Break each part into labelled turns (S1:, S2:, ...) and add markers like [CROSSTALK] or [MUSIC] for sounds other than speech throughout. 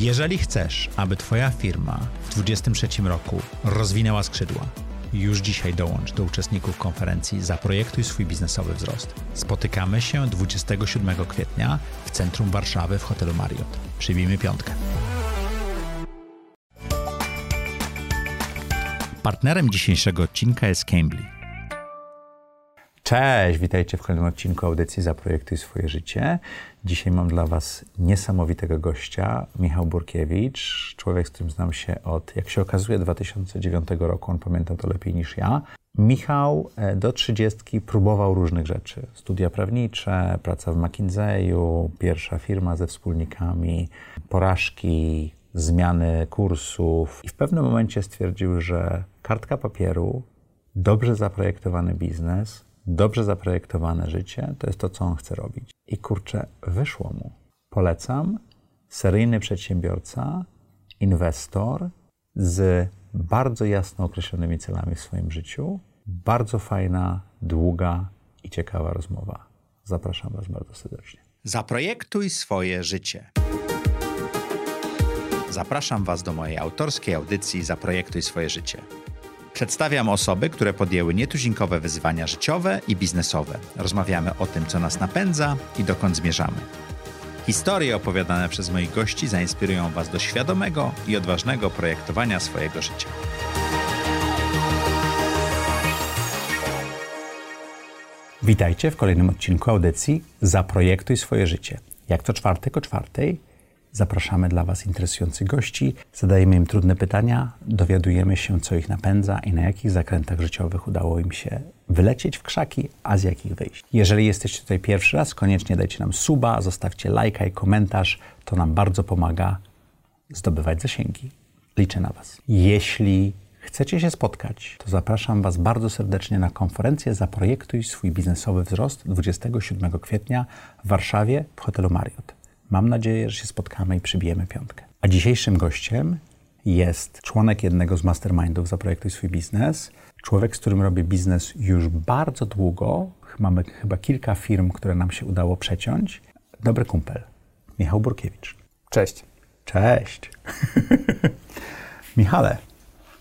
S1: Jeżeli chcesz, aby Twoja firma w 2023 roku rozwinęła skrzydła, już dzisiaj dołącz do uczestników konferencji Zaprojektuj swój biznesowy wzrost. Spotykamy się 27 kwietnia w centrum Warszawy w hotelu Marriott. Przybijmy piątkę. Partnerem dzisiejszego odcinka jest Cambly. Cześć, witajcie w kolejnym odcinku audycji Zaprojektuj swoje życie. Dzisiaj mam dla Was niesamowitego gościa, Michał Burkiewicz, człowiek, z którym znam się od, jak się okazuje, 2009 roku. On pamięta to lepiej niż ja. Michał e, do trzydziestki próbował różnych rzeczy. Studia prawnicze, praca w McKinsey'u, pierwsza firma ze wspólnikami, porażki, zmiany kursów. I w pewnym momencie stwierdził, że kartka papieru, dobrze zaprojektowany biznes, dobrze zaprojektowane życie to jest to, co on chce robić. I kurczę, wyszło mu. Polecam. Seryjny przedsiębiorca, inwestor z bardzo jasno określonymi celami w swoim życiu. Bardzo fajna, długa i ciekawa rozmowa. Zapraszam Was bardzo serdecznie. Zaprojektuj swoje życie. Zapraszam Was do mojej autorskiej audycji Zaprojektuj swoje życie. Przedstawiam osoby, które podjęły nietuzinkowe wyzwania życiowe i biznesowe. Rozmawiamy o tym, co nas napędza i dokąd zmierzamy. Historie opowiadane przez moich gości zainspirują Was do świadomego i odważnego projektowania swojego życia. Witajcie w kolejnym odcinku audycji Zaprojektuj swoje życie. Jak co czwartek o czwartej Zapraszamy dla Was interesujących gości, zadajemy im trudne pytania, dowiadujemy się, co ich napędza i na jakich zakrętach życiowych udało im się wylecieć w krzaki, a z jakich wyjść. Jeżeli jesteście tutaj pierwszy raz, koniecznie dajcie nam suba, zostawcie lajka i komentarz. To nam bardzo pomaga zdobywać zasięgi. Liczę na Was. Jeśli chcecie się spotkać, to zapraszam Was bardzo serdecznie na konferencję Zaprojektuj swój biznesowy wzrost 27 kwietnia w Warszawie w hotelu Marriott. Mam nadzieję, że się spotkamy i przybijemy piątkę. A dzisiejszym gościem jest członek jednego z mastermindów Zaprojektuj swój biznes. Człowiek, z którym robię biznes już bardzo długo. Mamy chyba kilka firm, które nam się udało przeciąć. Dobry kumpel, Michał Burkiewicz.
S2: Cześć.
S1: Cześć. [LAUGHS] Michale,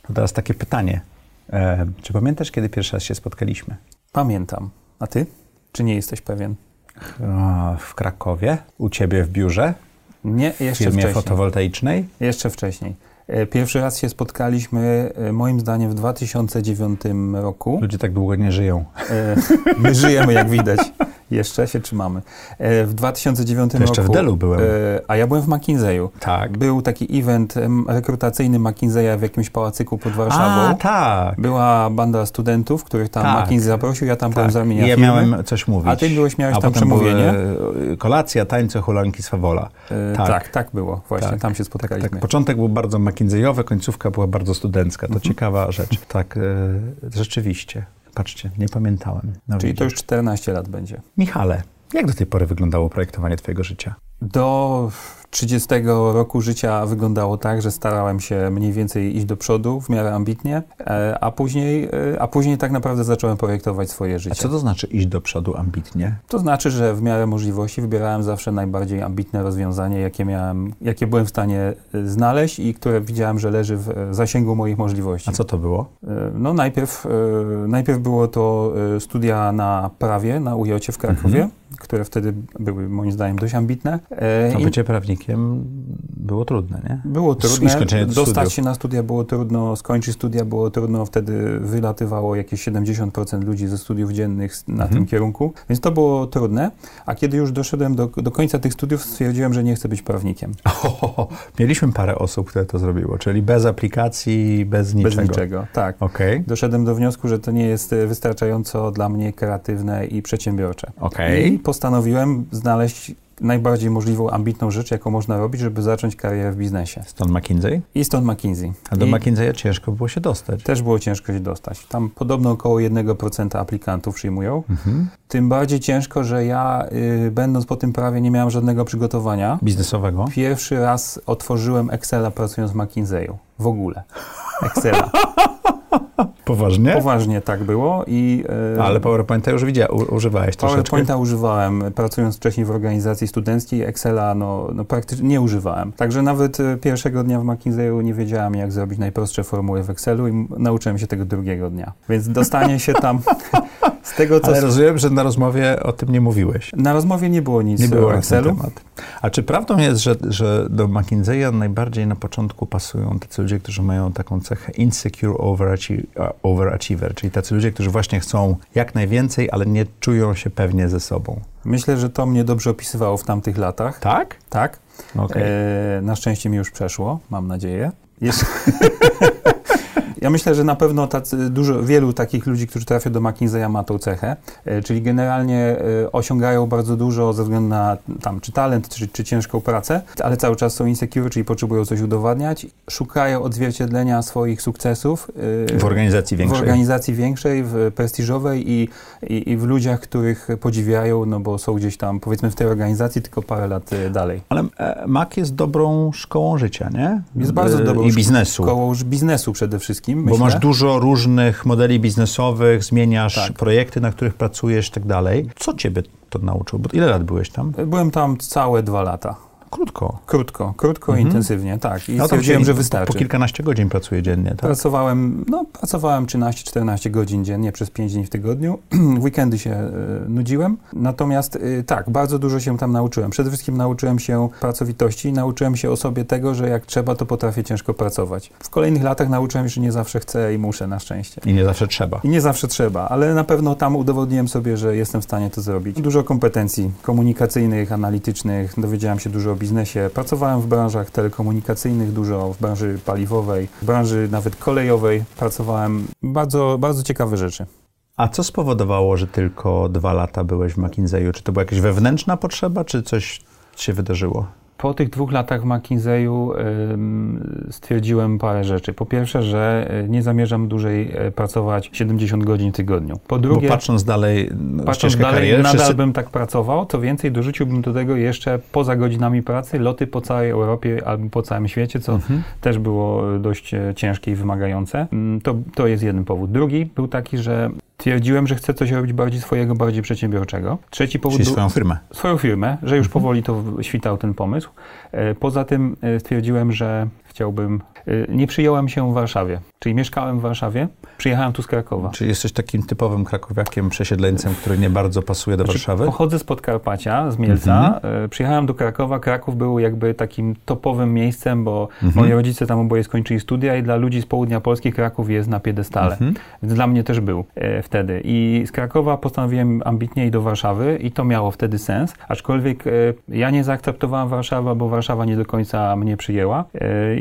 S1: to teraz takie pytanie. E, czy pamiętasz, kiedy pierwszy raz się spotkaliśmy?
S2: Pamiętam. A ty? Czy nie jesteś pewien?
S1: W Krakowie, u ciebie w biurze?
S2: Nie, jeszcze
S1: w firmie
S2: wcześniej.
S1: fotowoltaicznej?
S2: Jeszcze wcześniej. E, pierwszy raz się spotkaliśmy, e, moim zdaniem, w 2009 roku.
S1: Ludzie tak długo nie żyją.
S2: E, [LAUGHS] my żyjemy, jak widać. Jeszcze się trzymamy. W 2009
S1: to jeszcze
S2: roku.
S1: Jeszcze w Delu byłem.
S2: A ja byłem w McKinsey'u.
S1: Tak.
S2: Był taki event rekrutacyjny McKinsey'a w jakimś pałacyku pod Warszawą.
S1: A, tak.
S2: Była banda studentów, których tam tak. McKinsey zaprosił. Ja tam tak. byłem z ramienia
S1: Ja
S2: firmy.
S1: miałem coś mówić.
S2: A ty byłeś, miałeś
S1: A
S2: tam przemówienie.
S1: Kolacja, tańce, hulanki, swawola.
S2: Tak. tak, tak było. Właśnie, tak. tam się spotkaliśmy.
S1: Tak, tak. Początek był bardzo McKinsey'owy, końcówka była bardzo studencka. To mhm. ciekawa rzecz. Tak, e, rzeczywiście. Patrzcie, nie pamiętałem.
S2: No, Czyli widzisz. to już 14 lat będzie.
S1: Michale, jak do tej pory wyglądało projektowanie Twojego życia?
S2: Do 30 roku życia wyglądało tak, że starałem się mniej więcej iść do przodu w miarę ambitnie, e, a później, e, a później tak naprawdę zacząłem projektować swoje życie.
S1: A co to znaczy iść do przodu ambitnie?
S2: To znaczy, że w miarę możliwości wybierałem zawsze najbardziej ambitne rozwiązanie, jakie, miałem, jakie byłem w stanie e, znaleźć i które widziałem, że leży w zasięgu moich możliwości.
S1: A co to było?
S2: No najpierw, najpierw było to studia na prawie na UJ w Krakowie, mhm. które wtedy były moim zdaniem dość ambitne.
S1: A bycie prawnikiem było trudne, nie?
S2: Było trudne. Dostać studiów. się na studia było trudno, skończyć studia było trudno, wtedy wylatywało jakieś 70% ludzi ze studiów dziennych na mhm. tym kierunku, więc to było trudne. A kiedy już doszedłem do, do końca tych studiów, stwierdziłem, że nie chcę być prawnikiem. [LAUGHS]
S1: Mieliśmy parę osób, które to zrobiło, czyli bez aplikacji, bez niczego.
S2: Bez niczego, tak.
S1: Okay.
S2: Doszedłem do wniosku, że to nie jest wystarczająco dla mnie kreatywne i przedsiębiorcze.
S1: Okay.
S2: I postanowiłem znaleźć najbardziej możliwą, ambitną rzecz, jaką można robić, żeby zacząć karierę w biznesie.
S1: Stąd McKinsey?
S2: I stąd McKinsey.
S1: A do I McKinsey'a ciężko było się dostać?
S2: Też było ciężko się dostać. Tam podobno około 1% aplikantów przyjmują. Mhm. Tym bardziej ciężko, że ja, y, będąc po tym prawie, nie miałem żadnego przygotowania.
S1: Biznesowego?
S2: Pierwszy raz otworzyłem Excela pracując w McKinsey'u. W ogóle. Excela. [LAUGHS]
S1: Poważnie?
S2: Poważnie tak było. I,
S1: e... Ale PowerPointa już widziałem, używałeś troszeczkę?
S2: PowerPointa używałem, pracując wcześniej w organizacji studenckiej, Excela no, no praktycznie nie używałem. Także nawet e, pierwszego dnia w McKinsey'u nie wiedziałem, jak zrobić najprostsze formuły w Excelu i nauczyłem się tego drugiego dnia. Więc dostanie się tam z tego, co...
S1: Ale rozumiem, że na rozmowie o tym nie mówiłeś.
S2: Na rozmowie nie było nic nie było o Excelu. Temat.
S1: A czy prawdą jest, że, że do McKinsey'a najbardziej na początku pasują tacy ludzie, którzy mają taką cechę insecure overachiever, czyli tacy ludzie, którzy właśnie chcą jak najwięcej, ale nie czują się pewnie ze sobą?
S2: Myślę, że to mnie dobrze opisywało w tamtych latach.
S1: Tak?
S2: Tak. Okay. E, na szczęście mi już przeszło, mam nadzieję. Jeszcze... [LAUGHS] Ja myślę, że na pewno tacy, dużo, wielu takich ludzi, którzy trafią do McKinsey'a ma tą cechę, e, czyli generalnie e, osiągają bardzo dużo ze względu na tam, czy talent, czy, czy ciężką pracę, ale cały czas są insecure, czyli potrzebują coś udowadniać, szukają odzwierciedlenia swoich sukcesów
S1: w organizacji większej,
S2: w, organizacji większej, w prestiżowej i, i, i w ludziach, których podziwiają, no bo są gdzieś tam powiedzmy w tej organizacji tylko parę lat e, dalej.
S1: Ale Mac jest dobrą szkołą życia, nie?
S2: Jest bardzo dobrą
S1: I biznesu.
S2: szkołą biznesu przede wszystkim wszystkim.
S1: Myślę. Bo masz dużo różnych modeli biznesowych, zmieniasz tak. projekty, na których pracujesz i tak dalej. Co ciebie to nauczyło? Bo ile lat byłeś tam?
S2: Byłem tam całe dwa lata.
S1: Krótko.
S2: Krótko, krótko mhm. intensywnie, tak. I no stwierdziłem, że wystarczy.
S1: Po kilkanaście godzin pracuję dziennie, tak?
S2: Pracowałem, no, pracowałem 13-14 godzin dziennie przez 5 dni w tygodniu. w [CLEARS THROAT] weekendy się y, nudziłem. Natomiast y, tak, bardzo dużo się tam nauczyłem. Przede wszystkim nauczyłem się pracowitości, nauczyłem się o sobie tego, że jak trzeba, to potrafię ciężko pracować. W kolejnych latach nauczyłem się, że nie zawsze chcę i muszę, na szczęście.
S1: I nie zawsze trzeba.
S2: I nie zawsze trzeba, ale na pewno tam udowodniłem sobie, że jestem w stanie to zrobić. Dużo kompetencji komunikacyjnych, analitycznych, dowiedziałem się dużo o biznesie. Pracowałem w branżach telekomunikacyjnych dużo, w branży paliwowej, w branży nawet kolejowej. Pracowałem bardzo, bardzo ciekawe rzeczy.
S1: A co spowodowało, że tylko dwa lata byłeś w McKinsey'u? Czy to była jakaś wewnętrzna potrzeba, czy coś się wydarzyło?
S2: Po tych dwóch latach w McKinsey'u stwierdziłem parę rzeczy. Po pierwsze, że e, nie zamierzam dłużej e, pracować 70 godzin w tygodniu. Po drugie,
S1: Bo patrząc dalej,
S2: no, patrząc dalej kariery, nadal wszyscy... bym tak pracował. Co więcej, dorzuciłbym do tego jeszcze poza godzinami pracy loty po całej Europie albo po całym świecie, co mhm. też było dość ciężkie i wymagające. Mm, to, to jest jeden powód. Drugi był taki, że Twierdziłem, że chcę coś robić bardziej swojego, bardziej przedsiębiorczego.
S1: Trzeci powód... Czyli swoją firmę.
S2: Swoją firmę, że już mhm. powoli to świtał ten pomysł. Poza tym e, stwierdziłem, że chciałbym nie przyjąłem się w Warszawie, czyli mieszkałem w Warszawie, przyjechałem tu z Krakowa.
S1: Czyli jesteś takim typowym krakowiakiem, przesiedleńcem, który nie bardzo pasuje do znaczy, Warszawy?
S2: Pochodzę z Podkarpacia, z Mielca. Mhm. Y, przyjechałem do Krakowa. Kraków był jakby takim topowym miejscem, bo mhm. moi rodzice tam oboje skończyli studia i dla ludzi z południa Polski Kraków jest na piedestale. Mhm. Więc dla mnie też był e, wtedy. I z Krakowa postanowiłem ambitnie iść do Warszawy i to miało wtedy sens. Aczkolwiek ja nie zaakceptowałem Warszawy, bo Warszawa nie do końca mnie przyjęła.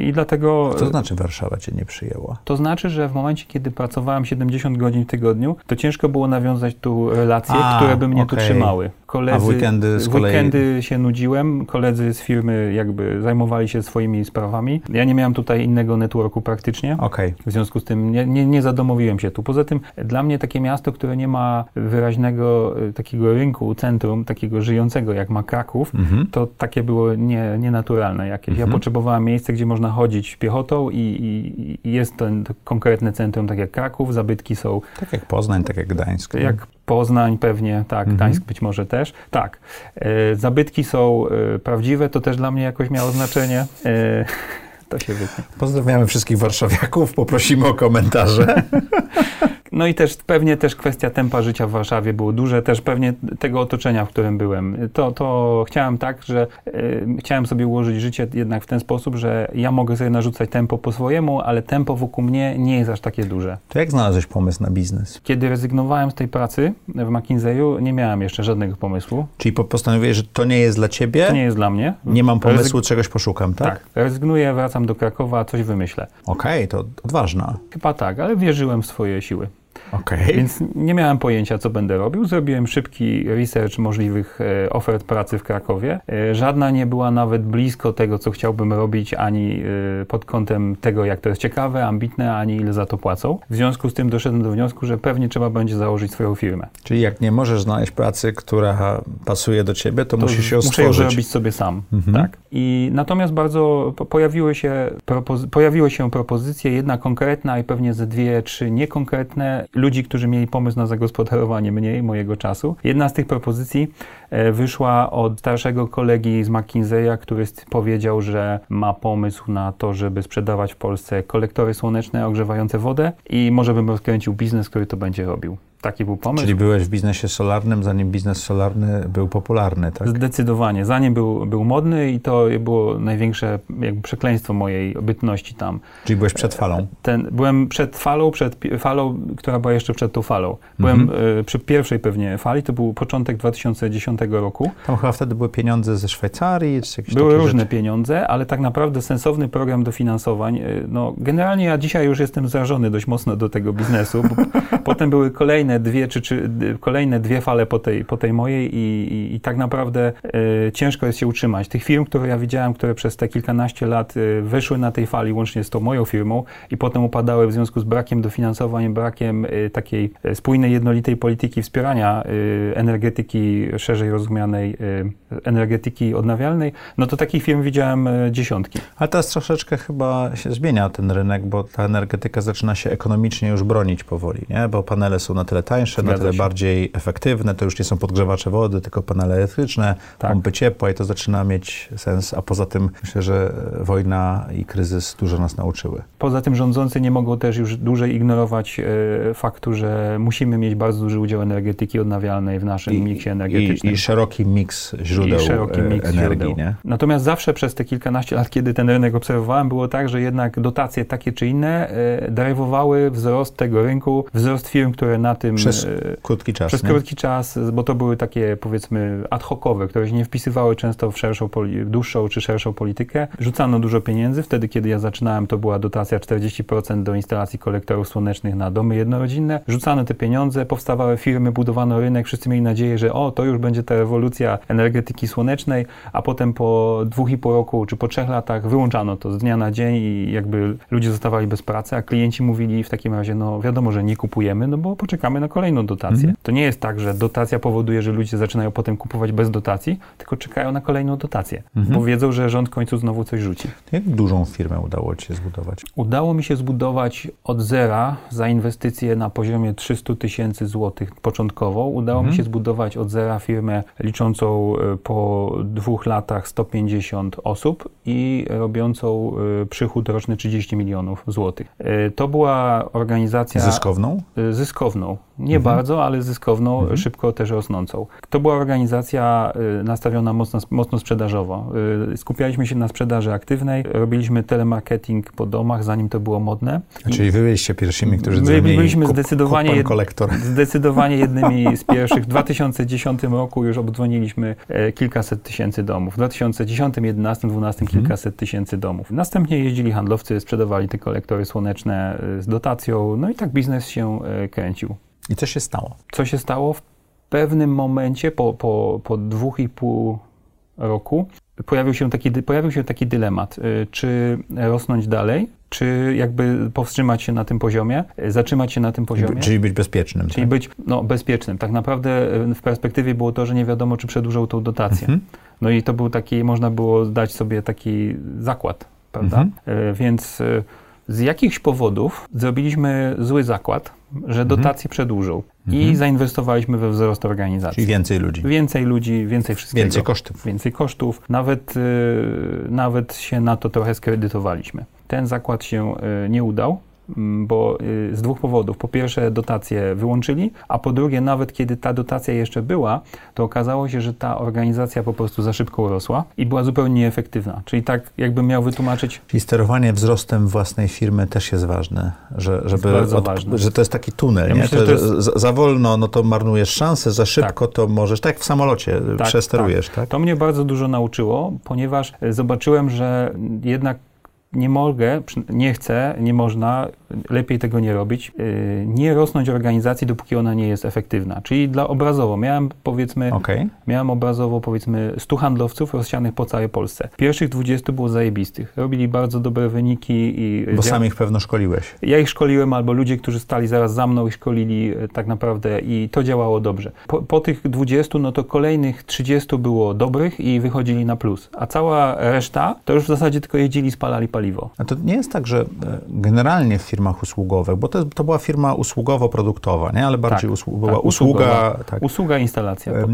S2: I dlatego
S1: co znaczy Warszawa cię nie przyjęła?
S2: To znaczy, że w momencie, kiedy pracowałem 70 godzin w tygodniu, to ciężko było nawiązać tu relacje, A, które by mnie okay. tu trzymały.
S1: Koledzy, A w weekendy z kolei...
S2: Weekendy się nudziłem, koledzy z firmy jakby zajmowali się swoimi sprawami. Ja nie miałem tutaj innego networku praktycznie.
S1: Okay.
S2: W związku z tym nie, nie, nie zadomowiłem się tu. Poza tym dla mnie takie miasto, które nie ma wyraźnego e, takiego rynku, centrum, takiego żyjącego jak ma Kraków, mhm. to takie było nie, nienaturalne jakieś. Mhm. Ja potrzebowałem miejsca, gdzie można chodzić piechotą i, i, i jest ten to konkretne centrum, tak jak Kraków, zabytki są...
S1: Tak jak Poznań, tak jak Gdańsk.
S2: Jak Poznań pewnie, tak, mhm. Gdańsk być może też. Tak, e, zabytki są e, prawdziwe, to też dla mnie jakoś miało znaczenie. [LAUGHS] To się wytnie.
S1: Pozdrawiamy wszystkich warszawiaków, poprosimy o komentarze. [LAUGHS]
S2: No i też pewnie też kwestia tempa życia w Warszawie było duże, też pewnie tego otoczenia, w którym byłem. To, to chciałem tak, że y, chciałem sobie ułożyć życie jednak w ten sposób, że ja mogę sobie narzucać tempo po swojemu, ale tempo wokół mnie nie jest aż takie duże.
S1: To jak znalazłeś pomysł na biznes?
S2: Kiedy rezygnowałem z tej pracy w McKinsey'u, nie miałem jeszcze żadnego pomysłu.
S1: Czyli postanowiłeś, że to nie jest dla ciebie?
S2: To nie jest dla mnie.
S1: Nie mam pomysłu, Rezyg... czegoś poszukam, tak? Tak.
S2: Rezygnuję, wracam do Krakowa, coś wymyślę.
S1: Okej, okay, to odważna.
S2: Chyba tak, ale wierzyłem w swoje siły. Okay. [LAUGHS] Więc nie miałem pojęcia, co będę robił. Zrobiłem szybki research możliwych e, ofert pracy w Krakowie. E, żadna nie była nawet blisko tego, co chciałbym robić, ani e, pod kątem tego, jak to jest ciekawe, ambitne, ani ile za to płacą. W związku z tym doszedłem do wniosku, że pewnie trzeba będzie założyć swoją firmę.
S1: Czyli jak nie możesz znaleźć pracy, która pasuje do ciebie, to, to musisz ją
S2: stworzyć. Muszę ją zrobić sobie sam. Mhm. Tak? I natomiast bardzo pojawiły się, pojawiły się propozycje, jedna konkretna i pewnie ze dwie, trzy niekonkretne ludzi, którzy mieli pomysł na zagospodarowanie mnie i mojego czasu. Jedna z tych propozycji e, wyszła od starszego kolegi z McKinsey'a, który powiedział, że ma pomysł na to, żeby sprzedawać w Polsce kolektory słoneczne ogrzewające wodę i może bym rozkręcił biznes, który to będzie robił. Taki był pomysł.
S1: Czyli byłeś w biznesie solarnym, zanim biznes solarny był popularny, tak?
S2: Zdecydowanie. Zanim był, był modny i to było największe jakby przekleństwo mojej bytności tam.
S1: Czyli byłeś przed falą?
S2: Ten, byłem przed falą, przed falą, która była jeszcze przed tą falą. Byłem mhm. y, przy pierwszej pewnie fali, to był początek 2010 roku.
S1: Tam chyba wtedy były pieniądze ze Szwajcarii,
S2: czy jakieś Były różne rzeczy. pieniądze, ale tak naprawdę sensowny program dofinansowań. Y, no, generalnie ja dzisiaj już jestem zarażony dość mocno do tego biznesu, bo [LAUGHS] potem były kolejne kolejne dwie, czy, czy kolejne dwie fale po tej, po tej mojej i, i, i tak naprawdę y, ciężko jest się utrzymać. Tych firm, które ja widziałem, które przez te kilkanaście lat y, wyszły na tej fali, łącznie z tą moją firmą i potem upadały w związku z brakiem dofinansowań, brakiem y, takiej spójnej, jednolitej polityki wspierania energetyki szerzej rozumianej, energetyki odnawialnej, no to takich firm widziałem dziesiątki.
S1: Ale teraz troszeczkę chyba się zmienia ten rynek, bo ta energetyka zaczyna się ekonomicznie już bronić powoli, nie? bo panele są na tyle tyle tańsze, Zgadza na tyle się. bardziej efektywne. To już nie są podgrzewacze wody, tylko panele elektryczne, tak. pompy ciepła i to zaczyna mieć sens. A poza tym myślę, że wojna i kryzys dużo nas nauczyły.
S2: Poza tym rządzący nie mogą też już dłużej ignorować e, faktu, że musimy mieć bardzo duży udział energetyki odnawialnej w naszym I, miksie energetycznym.
S1: I, I, szeroki miks źródeł I szeroki e, miks energii. Źródeł. Nie?
S2: Natomiast zawsze przez te kilkanaście lat, kiedy ten rynek obserwowałem, było tak, że jednak dotacje takie czy inne e, driveowały wzrost tego rynku, wzrost firm, które na tym tym...
S1: Przez krótki czas,
S2: Przez
S1: nie?
S2: krótki czas, bo to były takie, powiedzmy, ad hocowe, które się nie wpisywały często w szerszą, dłuższą czy szerszą politykę. Rzucano dużo pieniędzy. Wtedy, kiedy ja zaczynałem, to była dotacja 40% do instalacji kolektorów słonecznych na domy jednorodzinne. Rzucano te pieniądze, powstawały firmy, budowano rynek. Wszyscy mieli nadzieję, że o, to już będzie ta rewolucja energetyki słonecznej, a potem po dwóch i pół roku czy po trzech latach wyłączano to z dnia na dzień i jakby ludzie zostawali bez pracy, a klienci mówili w takim razie, no wiadomo, że nie kupujemy, no bo poczekamy czekamy na kolejną dotację. Mhm. To nie jest tak, że dotacja powoduje, że ludzie zaczynają potem kupować bez dotacji, tylko czekają na kolejną dotację, mhm. bo wiedzą, że rząd w końcu znowu coś rzuci.
S1: Jak dużą firmę udało Ci się zbudować?
S2: Udało mi się zbudować od zera za inwestycje na poziomie 300 tysięcy złotych początkowo. Udało mhm. mi się zbudować od zera firmę liczącą e, po dwóch latach 150 osób i robiącą e, przychód roczny 30 milionów złotych. E, to była organizacja...
S1: Zyskowną?
S2: Zyskowną. Nie mhm. bardzo, ale zyskowną, mhm. szybko też rosnącą. To była organizacja y, nastawiona mocno, mocno sprzedażowo. Y, skupialiśmy się na sprzedaży aktywnej, robiliśmy telemarketing po domach, zanim to było modne.
S1: Czyli wy byliście pierwszymi, którzy My byliśmy kup, zdecydowanie, kolektor. [LAUGHS]
S2: zdecydowanie jednymi z pierwszych. W 2010 roku już obdzwoniliśmy e, kilkaset tysięcy domów. W 2010, 2011, 2012 mhm. kilkaset tysięcy domów. Następnie jeździli handlowcy, sprzedawali te kolektory słoneczne e, z dotacją, no i tak biznes się e, kręcił.
S1: I co się stało?
S2: Co się stało? W pewnym momencie, po, po, po dwóch i pół roku, pojawił się, taki, pojawił się taki dylemat, y, czy rosnąć dalej, czy jakby powstrzymać się na tym poziomie, y, zatrzymać się na tym poziomie.
S1: Czyli być bezpiecznym.
S2: Czyli tak? być no, bezpiecznym. Tak naprawdę y, w perspektywie było to, że nie wiadomo, czy przedłużą tą dotację. Mhm. No i to był taki, można było dać sobie taki zakład, prawda? Mhm. Więc z jakichś powodów zrobiliśmy zły zakład, że mhm. dotacje mhm. przedłużą. I mhm. zainwestowaliśmy we wzrost organizacji.
S1: Czyli więcej ludzi.
S2: Więcej ludzi, więcej wszystkiego.
S1: Więcej kosztów.
S2: Więcej kosztów. Nawet, yy, nawet się na to trochę skredytowaliśmy. Ten zakład się yy, nie udał. Mm, bo y, z dwóch powodów. Po pierwsze, dotacje wyłączyli, a po drugie, nawet kiedy ta dotacja jeszcze była, to okazało się, że ta organizacja po prostu za szybko urosła i była zupełnie nieefektywna. Czyli tak, jakbym miał wytłumaczyć.
S1: Czyli sterowanie wzrostem własnej firmy też jest ważne, że, żeby
S2: jest od, ważne.
S1: że to jest taki tunel. Ja nie? Myślę, to jest... za, wolno, no to marnujesz szansę, za szybko tak. to możesz, tak jak w samolocie, tak, przesterujesz. Tak. tak.
S2: To mnie bardzo dużo nauczyło, ponieważ zobaczyłem, że jednak nie mogę, nie chcę, nie można, lepiej tego nie robić, y, nie rosnąć organizacji, dopóki ona nie jest efektywna. Czyli dla obrazowo, miałem powiedzmy, okay. miałem obrazowo powiedzmy 100 handlowców rozsianych po całej Polsce. Pierwszych 20 było zajebistych. Robili bardzo dobre wyniki. i
S1: Bo sam ich pewno szkoliłeś.
S2: Ja ich szkoliłem, albo ludzie, którzy stali zaraz za mną i szkolili y, tak naprawdę i to działało dobrze. Po, po tych 20, no to kolejnych 30 było dobrych i wychodzili na plus. A cała reszta to już w zasadzie tylko jeździli, spalali paliwo.
S1: A to nie jest tak, że e, generalnie w firmach usługowych, bo to, to była firma usługowo-produktowa, nie? ale bardziej tak, usłu- była tak, usługa.
S2: Tak. Usługa, instalacja. E,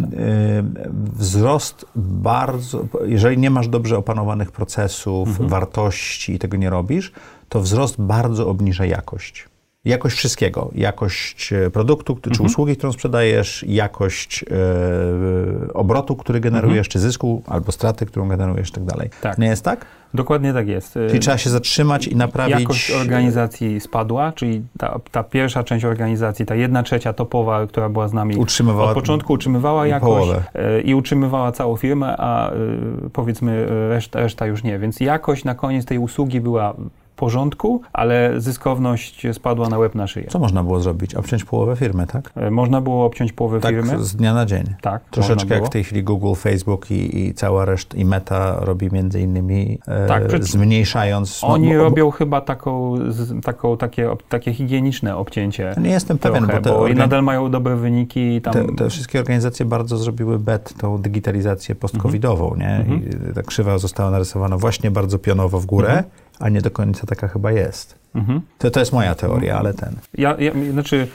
S1: wzrost bardzo, jeżeli nie masz dobrze opanowanych procesów, mhm. wartości i tego nie robisz, to wzrost bardzo obniża jakość. Jakość wszystkiego. Jakość e, produktu czy mhm. usługi, którą sprzedajesz, jakość e, obrotu, który generujesz, mhm. czy zysku albo straty, którą generujesz, tak dalej. Tak. Nie jest tak?
S2: Dokładnie tak jest.
S1: Czyli trzeba się zatrzymać i naprawić.
S2: Jakość organizacji spadła, czyli ta, ta pierwsza część organizacji, ta jedna trzecia topowa, która była z nami utrzymywała od początku, utrzymywała jakość połowę. E, i utrzymywała całą firmę, a powiedzmy reszta, reszta już nie. Więc jakość na koniec tej usługi była porządku, ale zyskowność spadła na łeb na szyję.
S1: Co można było zrobić? Obciąć połowę firmy, tak?
S2: E, można było obciąć połowę
S1: tak,
S2: firmy.
S1: z dnia na dzień.
S2: Tak.
S1: Troszeczkę jak w tej chwili Google, Facebook i, i cała reszta, i Meta robi między innymi, e, tak, zmniejszając...
S2: Oni no, robią chyba taką, z, taką, takie, takie higieniczne obcięcie.
S1: Nie jestem pewien,
S2: trochę, bo, te bo i nadal mają dobre wyniki. Tam...
S1: Te, te, wszystkie organizacje bardzo zrobiły bet, tą digitalizację post-covidową, mhm. nie? I mhm. ta krzywa została narysowana właśnie bardzo pionowo w górę. Mhm a nie do końca taka chyba jest. Mhm. To, to jest moja teoria, ale ten.
S2: Ja, ja znaczy,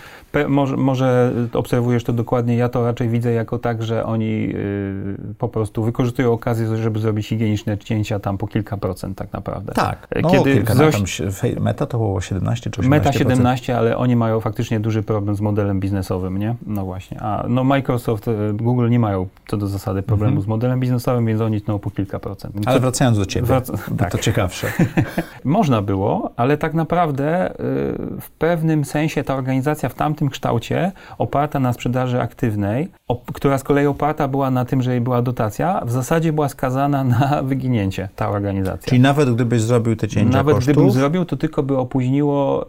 S2: może, może, obserwujesz to dokładnie, ja to raczej widzę jako tak, że oni y, po prostu wykorzystują okazję, żeby zrobić higieniczne cięcia tam po kilka procent tak naprawdę.
S1: Tak, no, Kiedy kilka, wzroś... tam meta to było 17 czy 18%.
S2: Meta 17, ale oni mają faktycznie duży problem z modelem biznesowym, nie? No właśnie. A no Microsoft, y, Google nie mają co do zasady problemu mhm. z modelem biznesowym, więc oni tną po kilka procent.
S1: Ale wracając do ciebie, wrac... tak. to ciekawsze. [LAUGHS]
S2: Można było, ale tak naprawdę y, w pewnym sensie ta organizacja w tamtym kształcie, oparta na sprzedaży aktywnej, która z kolei oparta była na tym, że jej była dotacja, w zasadzie była skazana na wyginięcie ta organizacja.
S1: Czyli nawet gdybyś zrobił te cięcia
S2: Nawet
S1: kosztów,
S2: gdybym zrobił, to tylko by opóźniło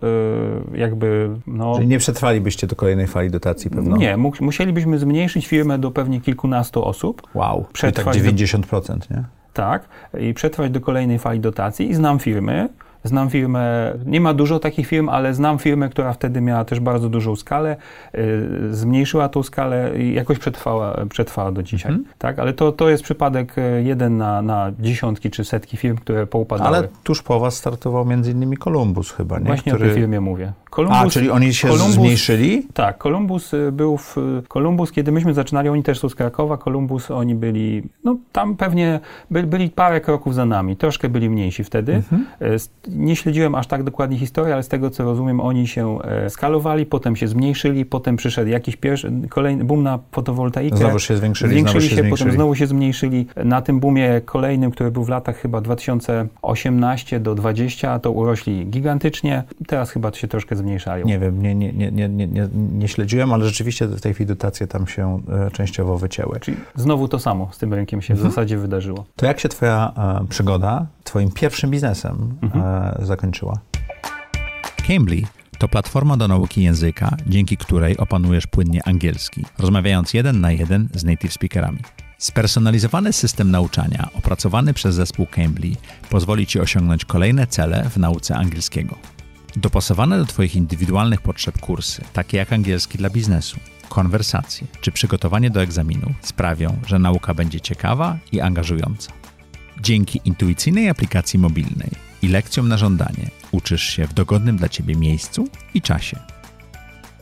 S2: y, jakby... No,
S1: Czyli nie przetrwalibyście do kolejnej fali dotacji pewno?
S2: Nie, musielibyśmy zmniejszyć firmę do pewnie kilkunastu osób.
S1: Wow, przetrwać czyli tak 90%, do, nie?
S2: Tak, i przetrwać do kolejnej fali dotacji i znam firmy, Znam firmę, nie ma dużo takich firm, ale znam firmę, która wtedy miała też bardzo dużą skalę, y, zmniejszyła tą skalę i jakoś przetrwała, przetrwała do dzisiaj. Mhm. Tak? Ale to, to jest przypadek y, jeden na, na dziesiątki czy setki firm, które poupadały.
S1: Ale tuż po was startował między innymi Columbus chyba, nie?
S2: Właśnie Który... o tej firmie mówię.
S1: Columbus, A, czyli oni się Columbus, zmniejszyli?
S2: Tak, Columbus y, był w... Columbus, kiedy myśmy zaczynali, oni też są z Krakowa, Columbus, oni byli, no tam pewnie by, byli parę kroków za nami, troszkę byli mniejsi wtedy. Mhm nie śledziłem aż tak dokładnie historii, ale z tego co rozumiem, oni się e, skalowali, potem się zmniejszyli, potem przyszedł jakiś pierwszy, kolejny boom na fotowoltaikę.
S1: Znowu się zwiększyli,
S2: zwiększyli
S1: się,
S2: zwiększyli. potem znowu się zmniejszyli. Na tym boomie kolejnym, który był w latach chyba 2018 do 20, to urośli gigantycznie. Teraz chyba to się troszkę zmniejszają.
S1: Nie wiem, nie, nie, nie, nie, nie, nie śledziłem, ale rzeczywiście w tej chwili dotacje tam się e, częściowo wycięły.
S2: Czyli znowu to samo z tym rynkiem się mhm. w zasadzie wydarzyło.
S1: To jak się twoja e, przygoda, twoim pierwszym biznesem mhm. e, zakończyła? Cambly to platforma do nauki języka, dzięki której opanujesz płynnie angielski, rozmawiając jeden na jeden z native speakerami. Spersonalizowany system nauczania opracowany przez zespół Cambly pozwoli Ci osiągnąć kolejne cele w nauce angielskiego. Dopasowane do Twoich indywidualnych potrzeb kursy, takie jak angielski dla biznesu, konwersacje czy przygotowanie do egzaminu, sprawią, że nauka będzie ciekawa i angażująca. Dzięki intuicyjnej aplikacji mobilnej i lekcjom na żądanie uczysz się w dogodnym dla Ciebie miejscu i czasie.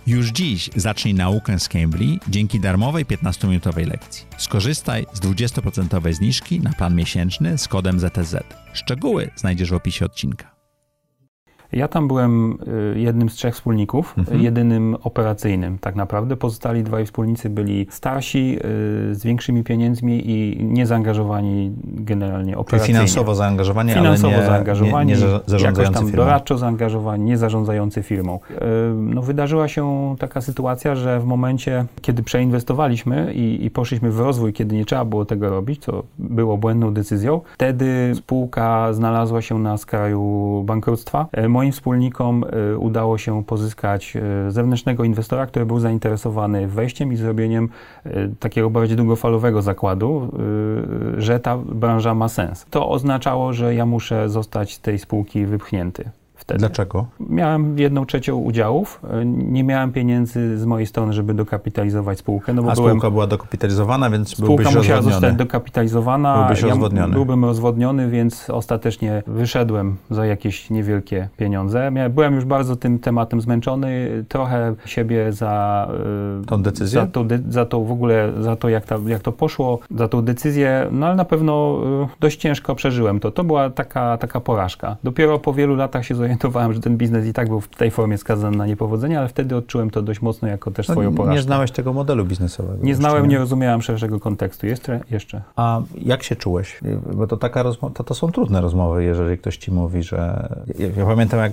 S1: Już dziś zacznij naukę z Cambly dzięki darmowej 15-minutowej lekcji. Skorzystaj z 20% zniżki na plan miesięczny z kodem ZTZ. Szczegóły znajdziesz w opisie odcinka.
S2: Ja tam byłem y, jednym z trzech wspólników, mhm. jedynym operacyjnym tak naprawdę. Pozostali dwaj wspólnicy byli starsi, y, z większymi pieniędzmi i niezaangażowani generalnie operacyjnie.
S1: Czyli finansowo zaangażowani,
S2: finansowo
S1: ale nie,
S2: zaangażowani,
S1: nie, nie zarządzający
S2: tam
S1: firmą.
S2: doradczo zaangażowani, nie zarządzający firmą. Y, no, wydarzyła się taka sytuacja, że w momencie, kiedy przeinwestowaliśmy i, i poszliśmy w rozwój, kiedy nie trzeba było tego robić, co było błędną decyzją, wtedy spółka znalazła się na skraju bankructwa. Moim wspólnikom udało się pozyskać zewnętrznego inwestora, który był zainteresowany wejściem i zrobieniem takiego bardziej długofalowego zakładu, że ta branża ma sens. To oznaczało, że ja muszę zostać z tej spółki wypchnięty wtedy.
S1: Dlaczego?
S2: Miałem jedną trzecią udziałów. Nie miałem pieniędzy z mojej strony, żeby dokapitalizować spółkę. No bo
S1: A
S2: byłem,
S1: spółka była dokapitalizowana, więc
S2: spółka
S1: byłbyś
S2: musiała
S1: rozwodniony.
S2: zostać dokapitalizowana.
S1: Byłbyś
S2: ja
S1: rozwodniony.
S2: Byłbym rozwodniony, więc ostatecznie wyszedłem za jakieś niewielkie pieniądze. Byłem już bardzo tym tematem zmęczony. Trochę siebie za... y,
S1: Tą decyzję?
S2: Za to, za to w ogóle, za to jak, ta, jak to poszło, za tą decyzję, no ale na pewno y, dość ciężko przeżyłem to. To była taka, taka porażka. Dopiero po wielu latach się zorientowałem, że ten biznes i tak był w tej formie skazany na niepowodzenie, ale wtedy odczułem to dość mocno jako też swoją
S1: No,
S2: porażkę.
S1: nie znałeś tego modelu biznesowego.
S2: Nie znałem, nie rozumiałem szerszego kontekstu. Jeszcze? Jeszcze.
S1: A jak się czułeś? Bo to taka rozmowa, to, to są trudne rozmowy, jeżeli ktoś ci mówi, że... Ja, ja pamiętam, jak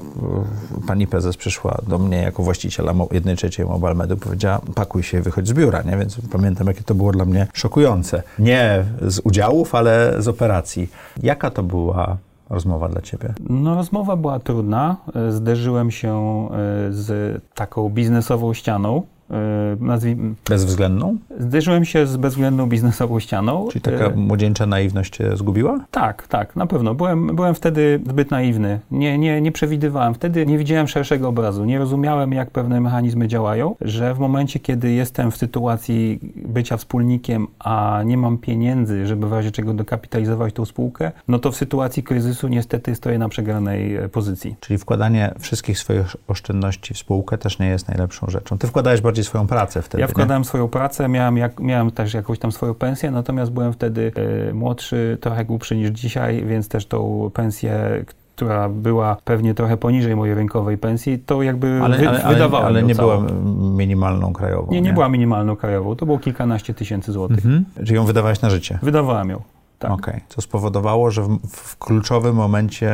S1: pani prezes przyszła do mnie jako właściciela jednej trzeciej Mobalmedu, powiedziała, pakuj się, wychodź z biura, nie? Więc pamiętam, jakie to było dla mnie szokujące. Nie z udziałów, ale z operacji. Jaka to była rozmowa dla ciebie?
S2: No, rozmowa była trudna. E, Zderzyłem się e, z taką biznesową ścianą. E, Nazwijmy,
S1: Bezwzględną?
S2: zderzyłem się z bezwzględną biznesową ścianą.
S1: Czyli taka
S2: E,
S1: młodzieńcza naiwność cię zgubiła?
S2: Tak, tak, na pewno. Byłem, byłem wtedy zbyt naiwny. Nie, nie, nie przewidywałem. Wtedy nie widziałem szerszego obrazu. Nie rozumiałem, jak pewne mechanizmy działają, że w momencie, kiedy jestem w sytuacji bycia wspólnikiem, a nie mam pieniędzy, żeby w razie czego dokapitalizować tą spółkę, no to w sytuacji kryzysu niestety stoję na przegranej e, pozycji.
S1: Czyli wkładanie wszystkich swoich oszczędności w spółkę też nie jest najlepszą rzeczą. Ty wkładałeś bardziej swoją pracę wtedy,
S2: Ja
S1: nie?
S2: wkładałem swoją pracę, miałem, jak, miałem też jakąś tam swoją pensję, natomiast byłem wtedy e, młodszy, trochę głupszy niż dzisiaj, więc też tą pensję, która była pewnie trochę poniżej mojej rynkowej pensji, to jakby
S1: Ale,
S2: wy,
S1: ale, ale,
S2: wydawałem
S1: ale nie
S2: całą.
S1: była minimalną krajową.
S2: Nie, nie była minimalną krajową, to było kilkanaście tysięcy złotych.
S1: Mhm. Czyli ją wydawałeś na życie.
S2: Wydawałem ją. Tak.
S1: Okej. Co spowodowało, że w, w kluczowym momencie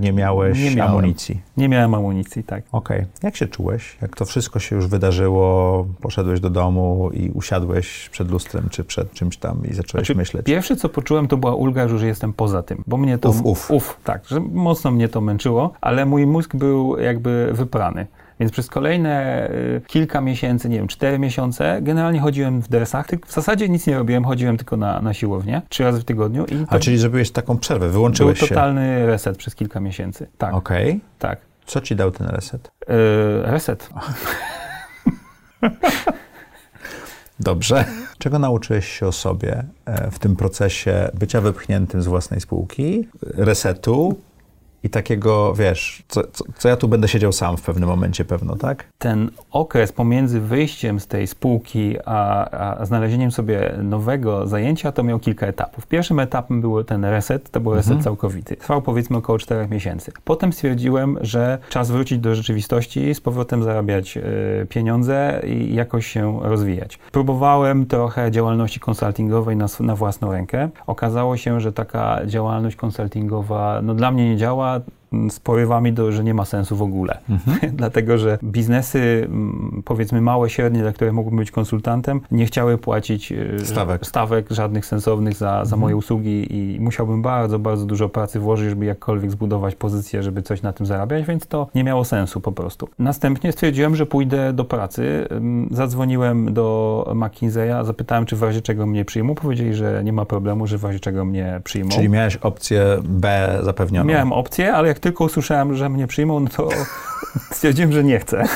S1: nie miałeś
S2: Nie miałem.
S1: amunicji.
S2: Nie miałem amunicji, tak.
S1: Okej. Jak się czułeś? Jak to wszystko się już wydarzyło, poszedłeś do domu i usiadłeś przed lustrem czy przed czymś tam i zacząłeś
S2: Znaczy,
S1: myśleć?
S2: Pierwsze, co poczułem, to była ulga, że już jestem poza tym, bo mnie to...
S1: Uf, uf.
S2: Uf, tak, że mocno mnie to męczyło, ale mój mózg był jakby wyprany. Więc przez kolejne y, kilka miesięcy, nie wiem, cztery miesiące, generalnie chodziłem w dresach. Tyk- W zasadzie nic nie robiłem, chodziłem tylko na, na siłownię, trzy razy w tygodniu i
S1: A czyli zrobiłeś taką przerwę,
S2: był
S1: wyłączyłeś się.
S2: totalny reset przez kilka miesięcy. Tak,
S1: Okej.
S2: tak.
S1: Co ci dał ten reset?
S2: Y, reset. [LAUGHS]
S1: Dobrze. Czego nauczyłeś się o sobie e, w tym procesie bycia wypchniętym z własnej spółki, resetu i takiego, wiesz, co, co, co ja tu będę siedział sam w pewnym momencie pewno, tak?
S2: ten okres pomiędzy wyjściem z tej spółki a, a znalezieniem sobie nowego zajęcia to miał kilka etapów. Pierwszym etapem był ten reset, to był reset całkowity. Trwał powiedzmy około 4 miesięcy. Potem stwierdziłem, że czas wrócić do rzeczywistości, z powrotem zarabiać e, pieniądze i jakoś się rozwijać. Próbowałem trochę działalności konsultingowej na, na własną rękę. Okazało się, że taka działalność konsultingowa no, dla mnie nie działa z porywami, do, że nie ma sensu w ogóle. [LAUGHS] Dlatego, że biznesy, powiedzmy małe, średnie, dla których mógłbym być konsultantem, nie chciały płacić e,
S1: Stawek.
S2: stawek żadnych sensownych za, za moje usługi i musiałbym bardzo, bardzo dużo pracy włożyć, żeby jakkolwiek zbudować pozycję, żeby coś na tym zarabiać, więc to nie miało sensu po prostu. Następnie stwierdziłem, że pójdę do pracy. Zadzwoniłem do McKinsey'a, zapytałem, czy w razie czego mnie przyjmą. Powiedzieli, że nie ma problemu, że w razie czego mnie przyjmą.
S1: Czyli miałeś opcję B zapewnioną.
S2: Miałem opcję, ale jak tylko usłyszałem, że mnie przyjmą, no to [LAUGHS] stwierdziłem, że nie chcę. [LAUGHS]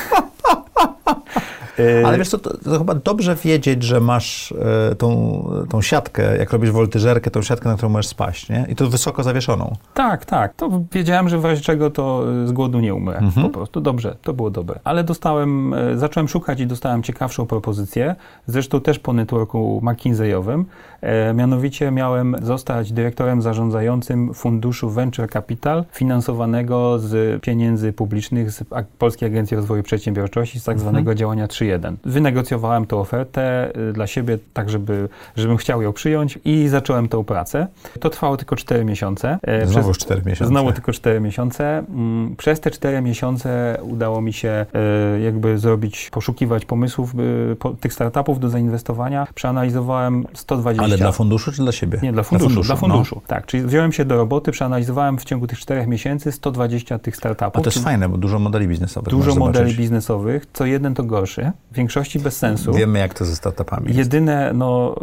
S1: E, Ale wiesz co, to, to, chyba dobrze wiedzieć, że masz e, tą, tą siatkę, jak robisz woltyżerkę, tą siatkę, na którą możesz spaść, nie? I to wysoko zawieszoną.
S2: Tak, tak. To wiedziałem, że w razie czego to e, z głodu nie umrę. Mhm. Po prostu dobrze, to było dobre. Ale dostałem, zacząłem szukać i dostałem ciekawszą propozycję, zresztą też po networku McKinseyowym. Mianowicie miałem zostać dyrektorem zarządzającym funduszu Venture Capital finansowanego z pieniędzy publicznych z Polskiej Agencji Rozwoju Przedsiębiorczości, z tak mhm. zwanego mhm. działania 3 jeden. Wynegocjowałem tę ofertę y, dla siebie, tak żeby, żebym chciał ją przyjąć i zacząłem tę pracę. To trwało tylko 4 miesiące.
S1: E, Znowu 4 miesiące.
S2: Znowu tylko 4 miesiące. Mm, przez te 4 miesiące udało mi się e, jakby zrobić, poszukiwać pomysłów tych startupów do zainwestowania. Przeanalizowałem 120.
S1: Ale dla funduszu czy dla siebie?
S2: Nie, dla funduszu. Dla funduszu. Dla funduszu. No. Tak, czyli wziąłem się do roboty, przeanalizowałem w ciągu tych 4 miesięcy 120 tych startupów.
S1: A to jest fajne, bo dużo modeli biznesowych.
S2: Dużo modeli biznesowych, co jeden to gorszy. W większości bez sensu.
S1: Wiemy, jak to ze startupami.
S2: Jedyne, no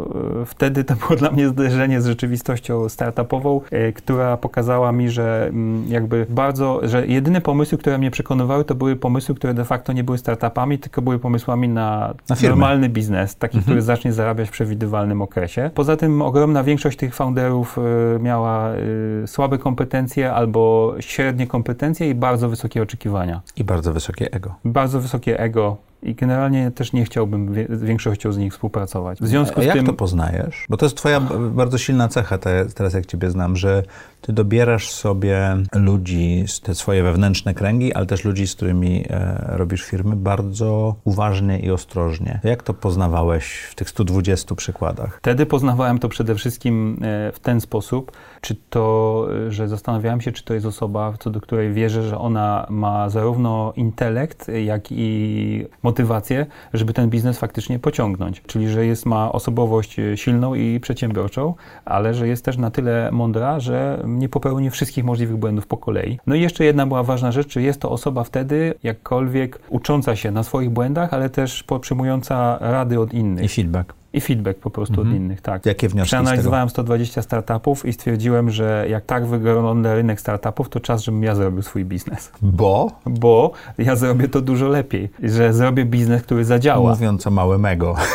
S2: wtedy to było dla mnie zderzenie z rzeczywistością startupową, e, która pokazała mi, że mm, jakby bardzo, że jedyne pomysły, które mnie przekonywały, to były pomysły, które de facto nie były startupami, tylko były pomysłami na, na normalny biznes, taki, mhm. który zacznie zarabiać w przewidywalnym okresie. Poza tym ogromna większość tych founderów e, miała e, słabe kompetencje albo średnie kompetencje i bardzo wysokie oczekiwania.
S1: I bardzo wysokie ego.
S2: Bardzo wysokie ego i generalnie też nie chciałbym z większością z nich współpracować.
S1: W związku A z jak tym... to poznajesz? Bo to jest twoja bardzo silna cecha, te, teraz jak ciebie znam, że ty dobierasz sobie ludzi, te swoje wewnętrzne kręgi, ale też ludzi, z którymi e, robisz firmy bardzo uważnie i ostrożnie. Jak to poznawałeś w tych 120 przykładach?
S2: Wtedy poznawałem to przede wszystkim e, w ten sposób, czy to, e, że zastanawiałem się, czy to jest osoba, co do której wierzę, że ona ma zarówno intelekt, jak i motywację, żeby ten biznes faktycznie pociągnąć. Czyli, że jest, ma osobowość e, silną i przedsiębiorczą, ale że jest też na tyle mądra, że nie popełni wszystkich możliwych błędów po kolei. No i jeszcze jedna była ważna rzecz, czy jest to osoba wtedy jakkolwiek ucząca się na swoich błędach, ale też przyjmująca rady od innych.
S1: I feedback.
S2: I feedback po prostu mhm. od innych, tak.
S1: Jakie wnioski
S2: Przeanalizowałem 120 startupów i stwierdziłem, że jak tak wygląda rynek startupów, to czas, żebym ja zrobił swój biznes.
S1: Bo?
S2: Bo ja zrobię to dużo lepiej, że zrobię biznes, który zadziała.
S1: Mówiąc o małym ego. [LAUGHS]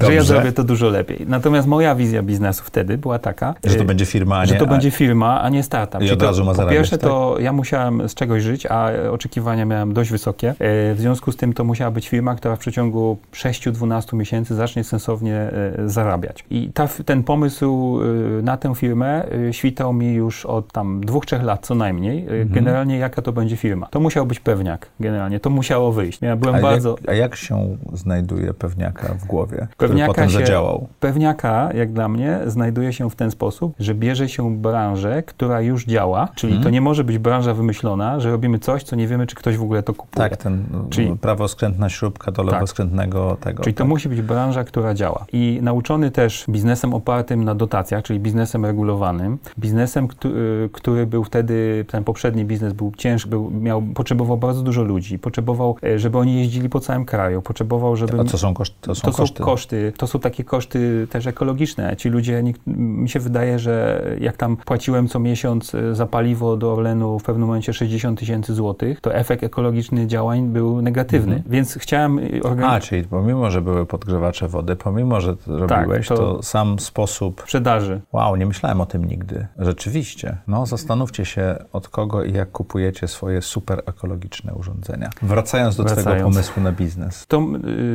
S2: że ja zrobię to dużo lepiej. Natomiast moja wizja biznesu wtedy była taka,
S1: że to y, będzie firma, a nie,
S2: że to a... będzie firma, a nie startup.
S1: I od razu ma zarabiać,
S2: Po pierwsze,
S1: tak?
S2: to ja musiałem z czegoś żyć, a oczekiwania miałem dość wysokie. Y, w związku z tym to musiała być firma, która w przeciągu 6-12 miesięcy zacznie sensownie y, zarabiać. I ta, ten pomysł na tę firmę świtał mi już od tam dwóch, trzech lat co najmniej. Mhm. Generalnie jaka to będzie firma. To musiał być pewniak, generalnie. To musiało wyjść. Ja byłem
S1: a
S2: bardzo...
S1: Jak, a jak się znajduje pewniaka w głowie? Pewniaka potem się, zadziałał.
S2: Pewniaka, jak dla mnie, znajduje się w ten sposób, że bierze się branżę, która już działa, czyli hmm. to nie może być branża wymyślona, że robimy coś, co nie wiemy, czy ktoś w ogóle to kupuje.
S1: Tak, ten czyli, prawoskrętna śrubka do tak. lewoskrętnego tego.
S2: Czyli to
S1: tak.
S2: musi być branża, która działa. I nauczony też biznesem opartym na dotacjach, czyli biznesem regulowanym, biznesem, który, który był wtedy, ten poprzedni biznes był ciężki, był, miał, potrzebował bardzo dużo ludzi, potrzebował, e, żeby oni jeździli po całym kraju, potrzebował, żeby...
S1: A co są koszty? To są,
S2: to są koszty koszty, to są takie koszty też ekologiczne. Ci ludzie, mi się wydaje, że jak tam płaciłem co miesiąc e, za paliwo do Orlenu w pewnym momencie 60 tysięcy złotych, to efekt ekologiczny działań był negatywny. Mhm. Więc chciałem...
S1: Organiz... A, czyli pomimo, że były podgrzewacze wody, pomimo, że to tak, robiłeś, to, to sam sposób...
S2: Sprzedaży.
S1: Wow, nie myślałem o tym nigdy. Rzeczywiście. No, zastanówcie się, od kogo i jak kupujecie swoje super ekologiczne urządzenia. Wracając do Wracając. twojego pomysłu na biznes.
S2: To,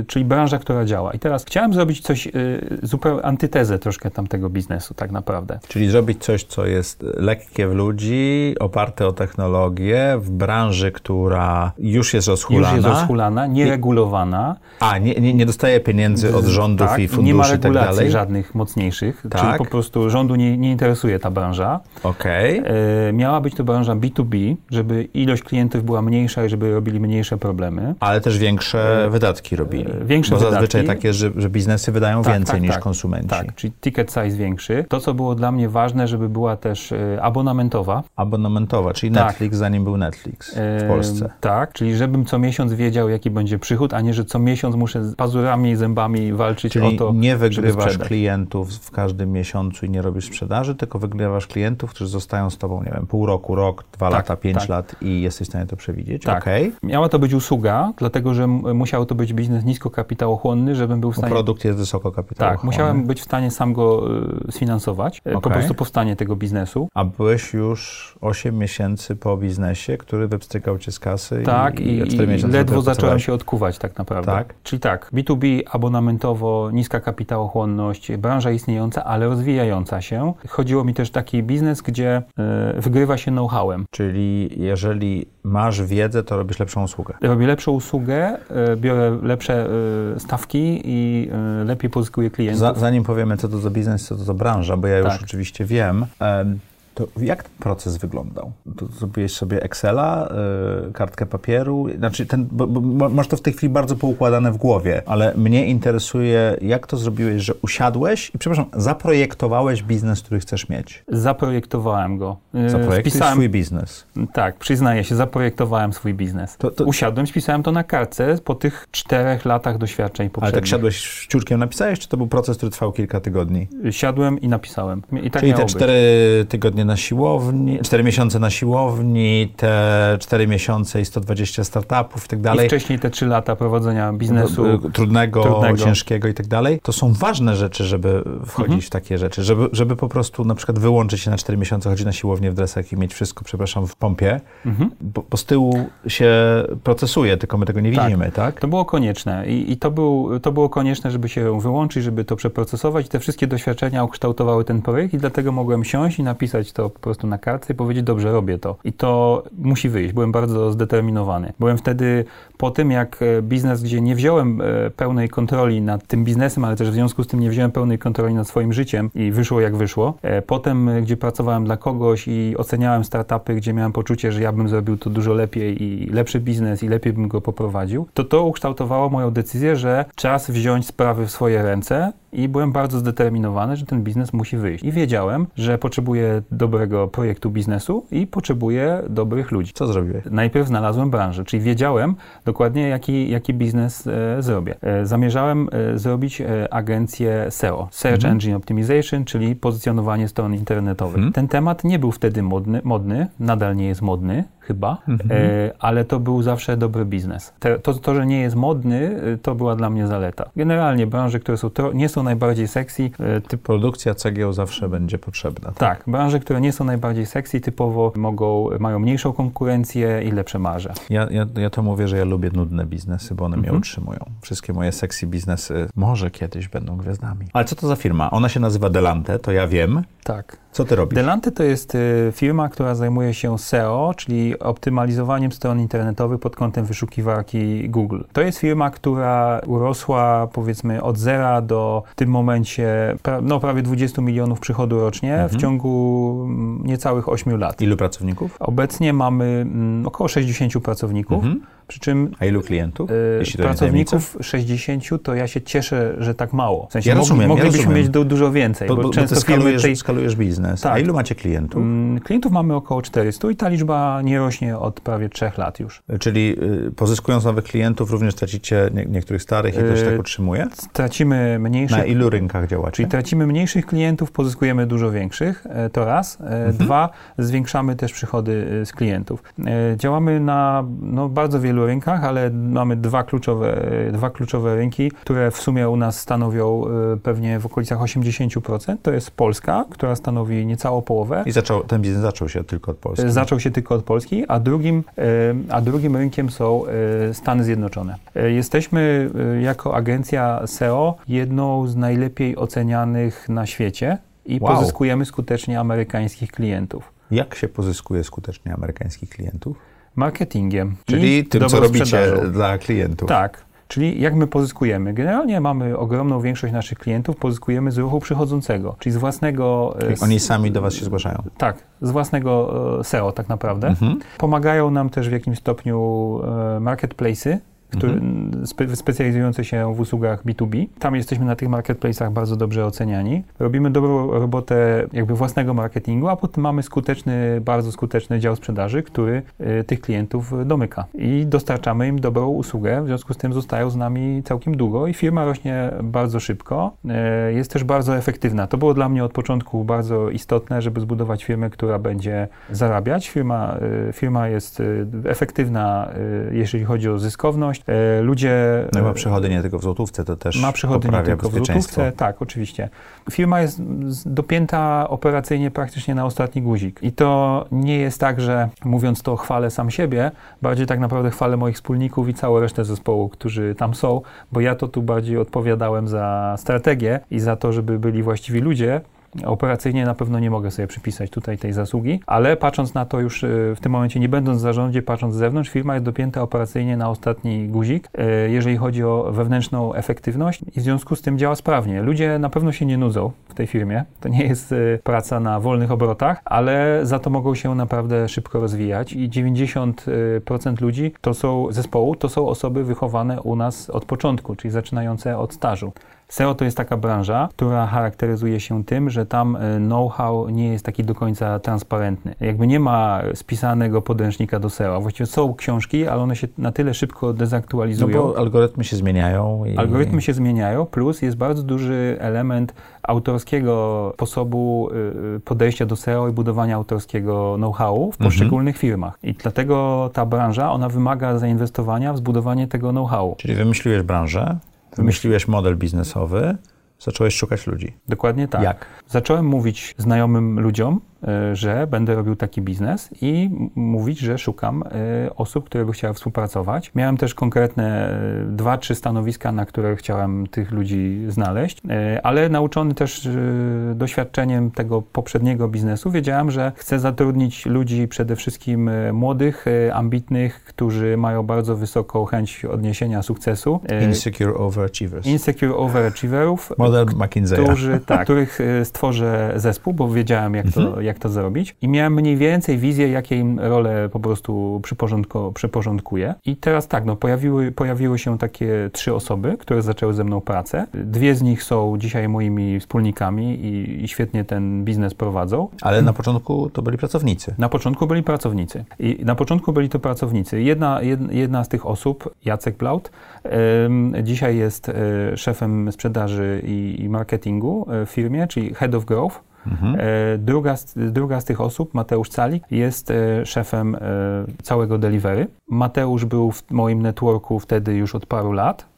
S2: y, czyli branża, która działa. I teraz chciałem zrobić coś, y, zupełnie antytezę troszkę tamtego biznesu, tak naprawdę.
S1: Czyli zrobić coś, co jest lekkie w ludzi, oparte o technologię, w branży, która już jest rozhulana.
S2: Już jest rozhulana, nieregulowana.
S1: A, nie, nie, nie dostaje pieniędzy od rządów tak, i funduszy
S2: nie ma
S1: tak
S2: regulacji tak żadnych mocniejszych, tak. czyli po prostu rządu nie, nie interesuje ta branża.
S1: Okej. Okay.
S2: E, miała być to branża B2B, żeby ilość klientów była mniejsza i żeby robili mniejsze problemy.
S1: Ale też większe e, wydatki robili.
S2: Większe
S1: Bo
S2: wydatki.
S1: zazwyczaj tak jest, że, że biznesy wydają tak, więcej tak, niż tak. konsumenci.
S2: Tak, czyli ticket size większy. To, co było dla mnie ważne, żeby była też y, abonamentowa.
S1: Abonamentowa, czyli tak. Netflix, zanim był Netflix w Polsce.
S2: tak, czyli żebym co miesiąc wiedział, jaki będzie przychód, a nie, że co miesiąc muszę pazurami i zębami walczyć
S1: czyli
S2: o to,
S1: nie wygrywasz klientów w każdym miesiącu i nie robisz sprzedaży, tylko wygrywasz klientów, którzy zostają z tobą, nie wiem, pół roku, rok, dwa tak, lata, pięć tak. lat i jesteś w stanie to przewidzieć.
S2: Tak. Okay. Miała to być usługa, dlatego że musiał to być biznes niskokapitałochłonny, żebym był w stanie...
S1: Bo produkt jest wysoko kapitałochłonny.
S2: Tak, musiałem być w stanie sam go y, sfinansować, okay. po prostu powstanie tego biznesu.
S1: A byłeś już 8 miesięcy po biznesie, który wypstrykał cię z kasy
S2: tak, i, i, i ledwo zacząłem się odkuwać tak naprawdę. Tak? Czyli tak, B2B abonamentowo, niska kapitałochłonność, branża istniejąca, ale rozwijająca się. Chodziło mi też taki biznes, gdzie y, wygrywa się know-howem.
S1: Czyli jeżeli masz wiedzę, to robisz lepszą usługę.
S2: Robię lepszą usługę, y, biorę lepsze y, stawki i lepiej pozyskuję klientów.
S1: zanim powiemy, co to za biznes, co to za branża, bo ja już tak. oczywiście wiem, to jak ten proces wyglądał? To zrobiłeś sobie Excela, yy, kartkę papieru, znaczy ten, bo, bo masz to w tej chwili bardzo poukładane w głowie, ale mnie interesuje, jak to zrobiłeś, że usiadłeś i, przepraszam, zaprojektowałeś biznes, który chcesz mieć?
S2: Zaprojektowałem go.
S1: Yy, Spisałem... swój biznes.
S2: Tak, przyznaję się, zaprojektowałem swój biznes. To, to... Usiadłem, spisałem to na kartce po tych czterech latach doświadczeń poprzednich.
S1: Ale tak siadłeś szczurkiem, napisałeś, czy to był proces, który trwał kilka tygodni?
S2: Siadłem i napisałem. I tak
S1: Czyli te cztery tygodnie na siłowni, 4 miesiące na siłowni, te 4 miesiące i 120 startupów i tak dalej.
S2: I wcześniej te 3 lata prowadzenia biznesu.
S1: Trudnego, trudnego. ciężkiego i tak dalej. To są ważne rzeczy, żeby wchodzić mhm. w takie rzeczy, żeby, żeby po prostu na przykład wyłączyć się na 4 miesiące, chodzić na siłownię w dresach i mieć wszystko, przepraszam, w pompie, mhm. bo, bo, z tyłu się procesuje, tylko my tego nie tak. widzimy, tak?
S2: To było konieczne i, i to, był, to było konieczne, żeby się wyłączyć, żeby to przeprocesować. Te wszystkie doświadczenia ukształtowały ten projekt i dlatego mogłem siąść i napisać to po prostu na kartce i powiedzieć, dobrze, robię to. I to musi wyjść. Byłem bardzo zdeterminowany. Byłem wtedy po tym, jak e, biznes, gdzie nie wziąłem e, pełnej kontroli nad tym biznesem, ale też w związku z tym nie wziąłem pełnej kontroli nad swoim życiem i wyszło jak wyszło. E, potem, gdzie pracowałem dla kogoś i oceniałem startupy, gdzie miałem poczucie, że ja bym zrobił to dużo lepiej i lepszy biznes i lepiej bym go poprowadził, to to ukształtowało moją decyzję, że czas wziąć sprawy w swoje ręce i byłem bardzo zdeterminowany, że ten biznes musi wyjść. I wiedziałem, że potrzebuję dobrego projektu biznesu i potrzebuję dobrych ludzi.
S1: Co zrobiłeś?
S2: Najpierw znalazłem branżę, czyli wiedziałem dokładnie, jaki, jaki biznes e, zrobię. E, zamierzałem e, zrobić e, agencję SEO, Search mhm. Engine Optimization, czyli pozycjonowanie stron internetowych. Mhm. Ten temat nie był wtedy modny, modny, nadal nie jest modny, chyba, mhm. e, ale to był zawsze dobry biznes. Te, to, to, że nie jest modny, e, to była dla mnie zaleta. Generalnie branże, które są to, nie są najbardziej sexy.
S1: E, typ... Produkcja cegieł zawsze będzie potrzebna. Tak?
S2: tak, branże, które nie są najbardziej sexy, typowo mogą, mają mniejszą konkurencję i lepsze marże.
S1: Ja, ja, ja to mówię, że ja lubię nudne biznesy, bo one mhm. mnie utrzymują. Wszystkie moje sexy biznesy może kiedyś będą gwiazdami. Ale co to za firma? Ona się nazywa Delante, to ja wiem.
S2: Tak.
S1: Co ty robisz?
S2: Delante to jest y, firma, która zajmuje się SEO, czyli optymalizowaniem stron internetowych pod kątem wyszukiwarki Google. To jest firma, która urosła powiedzmy od zera do w tym momencie no, prawie 20 milionów przychodu rocznie mhm. w ciągu mm, niecałych 8 lat.
S1: Ilu pracowników?
S2: Obecnie mamy mm, około 60 pracowników. Mhm. Przy czym.
S1: A ilu klientów?
S2: Yy, pracowników 60, to ja się cieszę, że tak mało.
S1: W sensie ja rozumiem,
S2: moglibyśmy
S1: ja rozumiem.
S2: mieć du dużo więcej.
S1: Bo, bo, bo często skalujesz, tej... skalujesz biznes. Tak. A ilu macie klientów? Mm,
S2: klientów mamy około 400 i ta liczba nie rośnie od prawie 3 lat już.
S1: Czyli y, pozyskując nowych klientów, również tracicie nie, niektórych starych i to się tak y, utrzymuje?
S2: Tracimy mniejszych.
S1: Na ilu rynkach działacie?
S2: Czyli tracimy mniejszych klientów, pozyskujemy dużo większych. E, to raz. E, mhm. Dwa, zwiększamy też przychody y, z klientów. E, działamy na no, bardzo wielu rynkach, ale mamy dwa kluczowe, dwa kluczowe rynki, które w sumie u nas stanowią pewnie w okolicach 80%. To jest Polska, która stanowi niecałą połowę.
S1: I zaczął, ten biznes zaczął się tylko od Polski.
S2: E, zaczął się tylko od Polski, a drugim, e, a drugim rynkiem są Stany Zjednoczone. Jesteśmy jako agencja SEO jedną z najlepiej ocenianych na świecie i wow. pozyskujemy skutecznie amerykańskich klientów.
S1: Jak się pozyskuje skutecznie amerykańskich klientów?
S2: Marketingiem.
S1: Czyli tym, co robicie sprzedażą. dla klientów.
S2: Tak. Czyli jak my pozyskujemy? Generalnie mamy ogromną większość naszych klientów, pozyskujemy z ruchu przychodzącego, czyli z własnego...
S1: Czyli e, oni sami do Was się zgłaszają?
S2: Tak, z własnego e, SEO tak naprawdę. Mhm. Pomagają nam też w jakimś stopniu e, marketplace'y, który, mhm. spe, specjalizujące się w usługach B2B. Tam jesteśmy na tych marketplace'ach bardzo dobrze oceniani. Robimy dobrą robotę jakby własnego marketingu, a potem mamy skuteczny, bardzo skuteczny dział sprzedaży, który y, tych klientów domyka. I dostarczamy im dobrą usługę, w związku z tym zostają z nami całkiem długo i firma rośnie bardzo szybko. Y, jest też bardzo efektywna. To było dla mnie od początku bardzo istotne, żeby zbudować firmę, która będzie zarabiać. Firma, y, firma jest y, efektywna, y, jeżeli chodzi o zyskowność. Ludzie...
S1: No ma przychody nie tylko w złotówce, to też
S2: Ma przychody nie tylko w złotówce, tak, oczywiście. Firma jest dopięta operacyjnie praktycznie na ostatni guzik. I to nie jest tak, że mówiąc to chwalę sam siebie, bardziej tak naprawdę chwalę moich wspólników i całą resztę zespołu, którzy tam są, bo ja to tu bardziej odpowiadałem za strategię i za to, żeby byli właściwi ludzie, Operacyjnie na pewno nie mogę sobie przypisać tutaj tej zasługi, ale patrząc na to już y, w tym momencie, nie będąc w zarządzie, patrząc z zewnątrz, firma jest dopięta operacyjnie na ostatni guzik, y, jeżeli chodzi o wewnętrzną efektywność i w związku z tym działa sprawnie. Ludzie na pewno się nie nudzą w tej firmie. To nie jest y, praca na wolnych obrotach, ale za to mogą się naprawdę szybko rozwijać i 90% ludzi to są zespołu, to są osoby wychowane u nas od początku, czyli zaczynające od stażu. SEO to jest taka branża, która charakteryzuje się tym, że tam e, know-how nie jest taki do końca transparentny. Jakby nie ma spisanego podręcznika do SEO. Właściwie są książki, ale one się na tyle szybko dezaktualizują.
S1: No bo algorytmy się zmieniają.
S2: I... Algorytmy się zmieniają, plus jest bardzo duży element autorskiego sposobu y, y, podejścia do SEO i budowania autorskiego know-howu w mhm. poszczególnych mhm. firmach. I dlatego ta branża, ona wymaga zainwestowania w zbudowanie tego know-howu.
S1: Czyli wymyśliłeś branżę, Wymyśliłeś model biznesowy, zacząłeś szukać ludzi.
S2: Dokładnie tak.
S1: Jak?
S2: Zacząłem mówić znajomym ludziom, że będę robił taki biznes i mówić, że szukam e, osób, które by chciały współpracować. Miałem też konkretne e, dwa, trzy stanowiska, na które chciałem tych ludzi znaleźć, ale nauczony też doświadczeniem tego poprzedniego biznesu, wiedziałem, że chcę zatrudnić ludzi przede wszystkim młodych, ambitnych, którzy mają bardzo wysoką chęć odniesienia sukcesu.
S1: Insecure overachievers.
S2: Insecure overachieverów.
S1: Model McKinsey'a.
S2: Którzy, [LAUGHS] tak, których stworzę zespół, bo wiedziałem, jak to, mhm jak to zrobić. I miałem mniej więcej wizję, jakie im rolę po prostu przyporządkuję. I teraz tak, no, pojawiły, pojawiły się takie trzy osoby, które zaczęły ze mną pracę. Dwie z nich są dzisiaj moimi wspólnikami i, i świetnie ten biznes prowadzą.
S1: Ale na początku to byli pracownicy.
S2: Na początku byli pracownicy. I na początku byli to pracownicy. Jedna, jedna z tych osób, Jacek Blaut, dzisiaj jest e, szefem sprzedaży i, i marketingu e, w firmie, czyli Head of Growth. Mhm. E, druga, z, druga z tych osób, Mateusz Calik, jest e, szefem e, całego delivery. Mateusz był w moim networku wtedy już od paru lat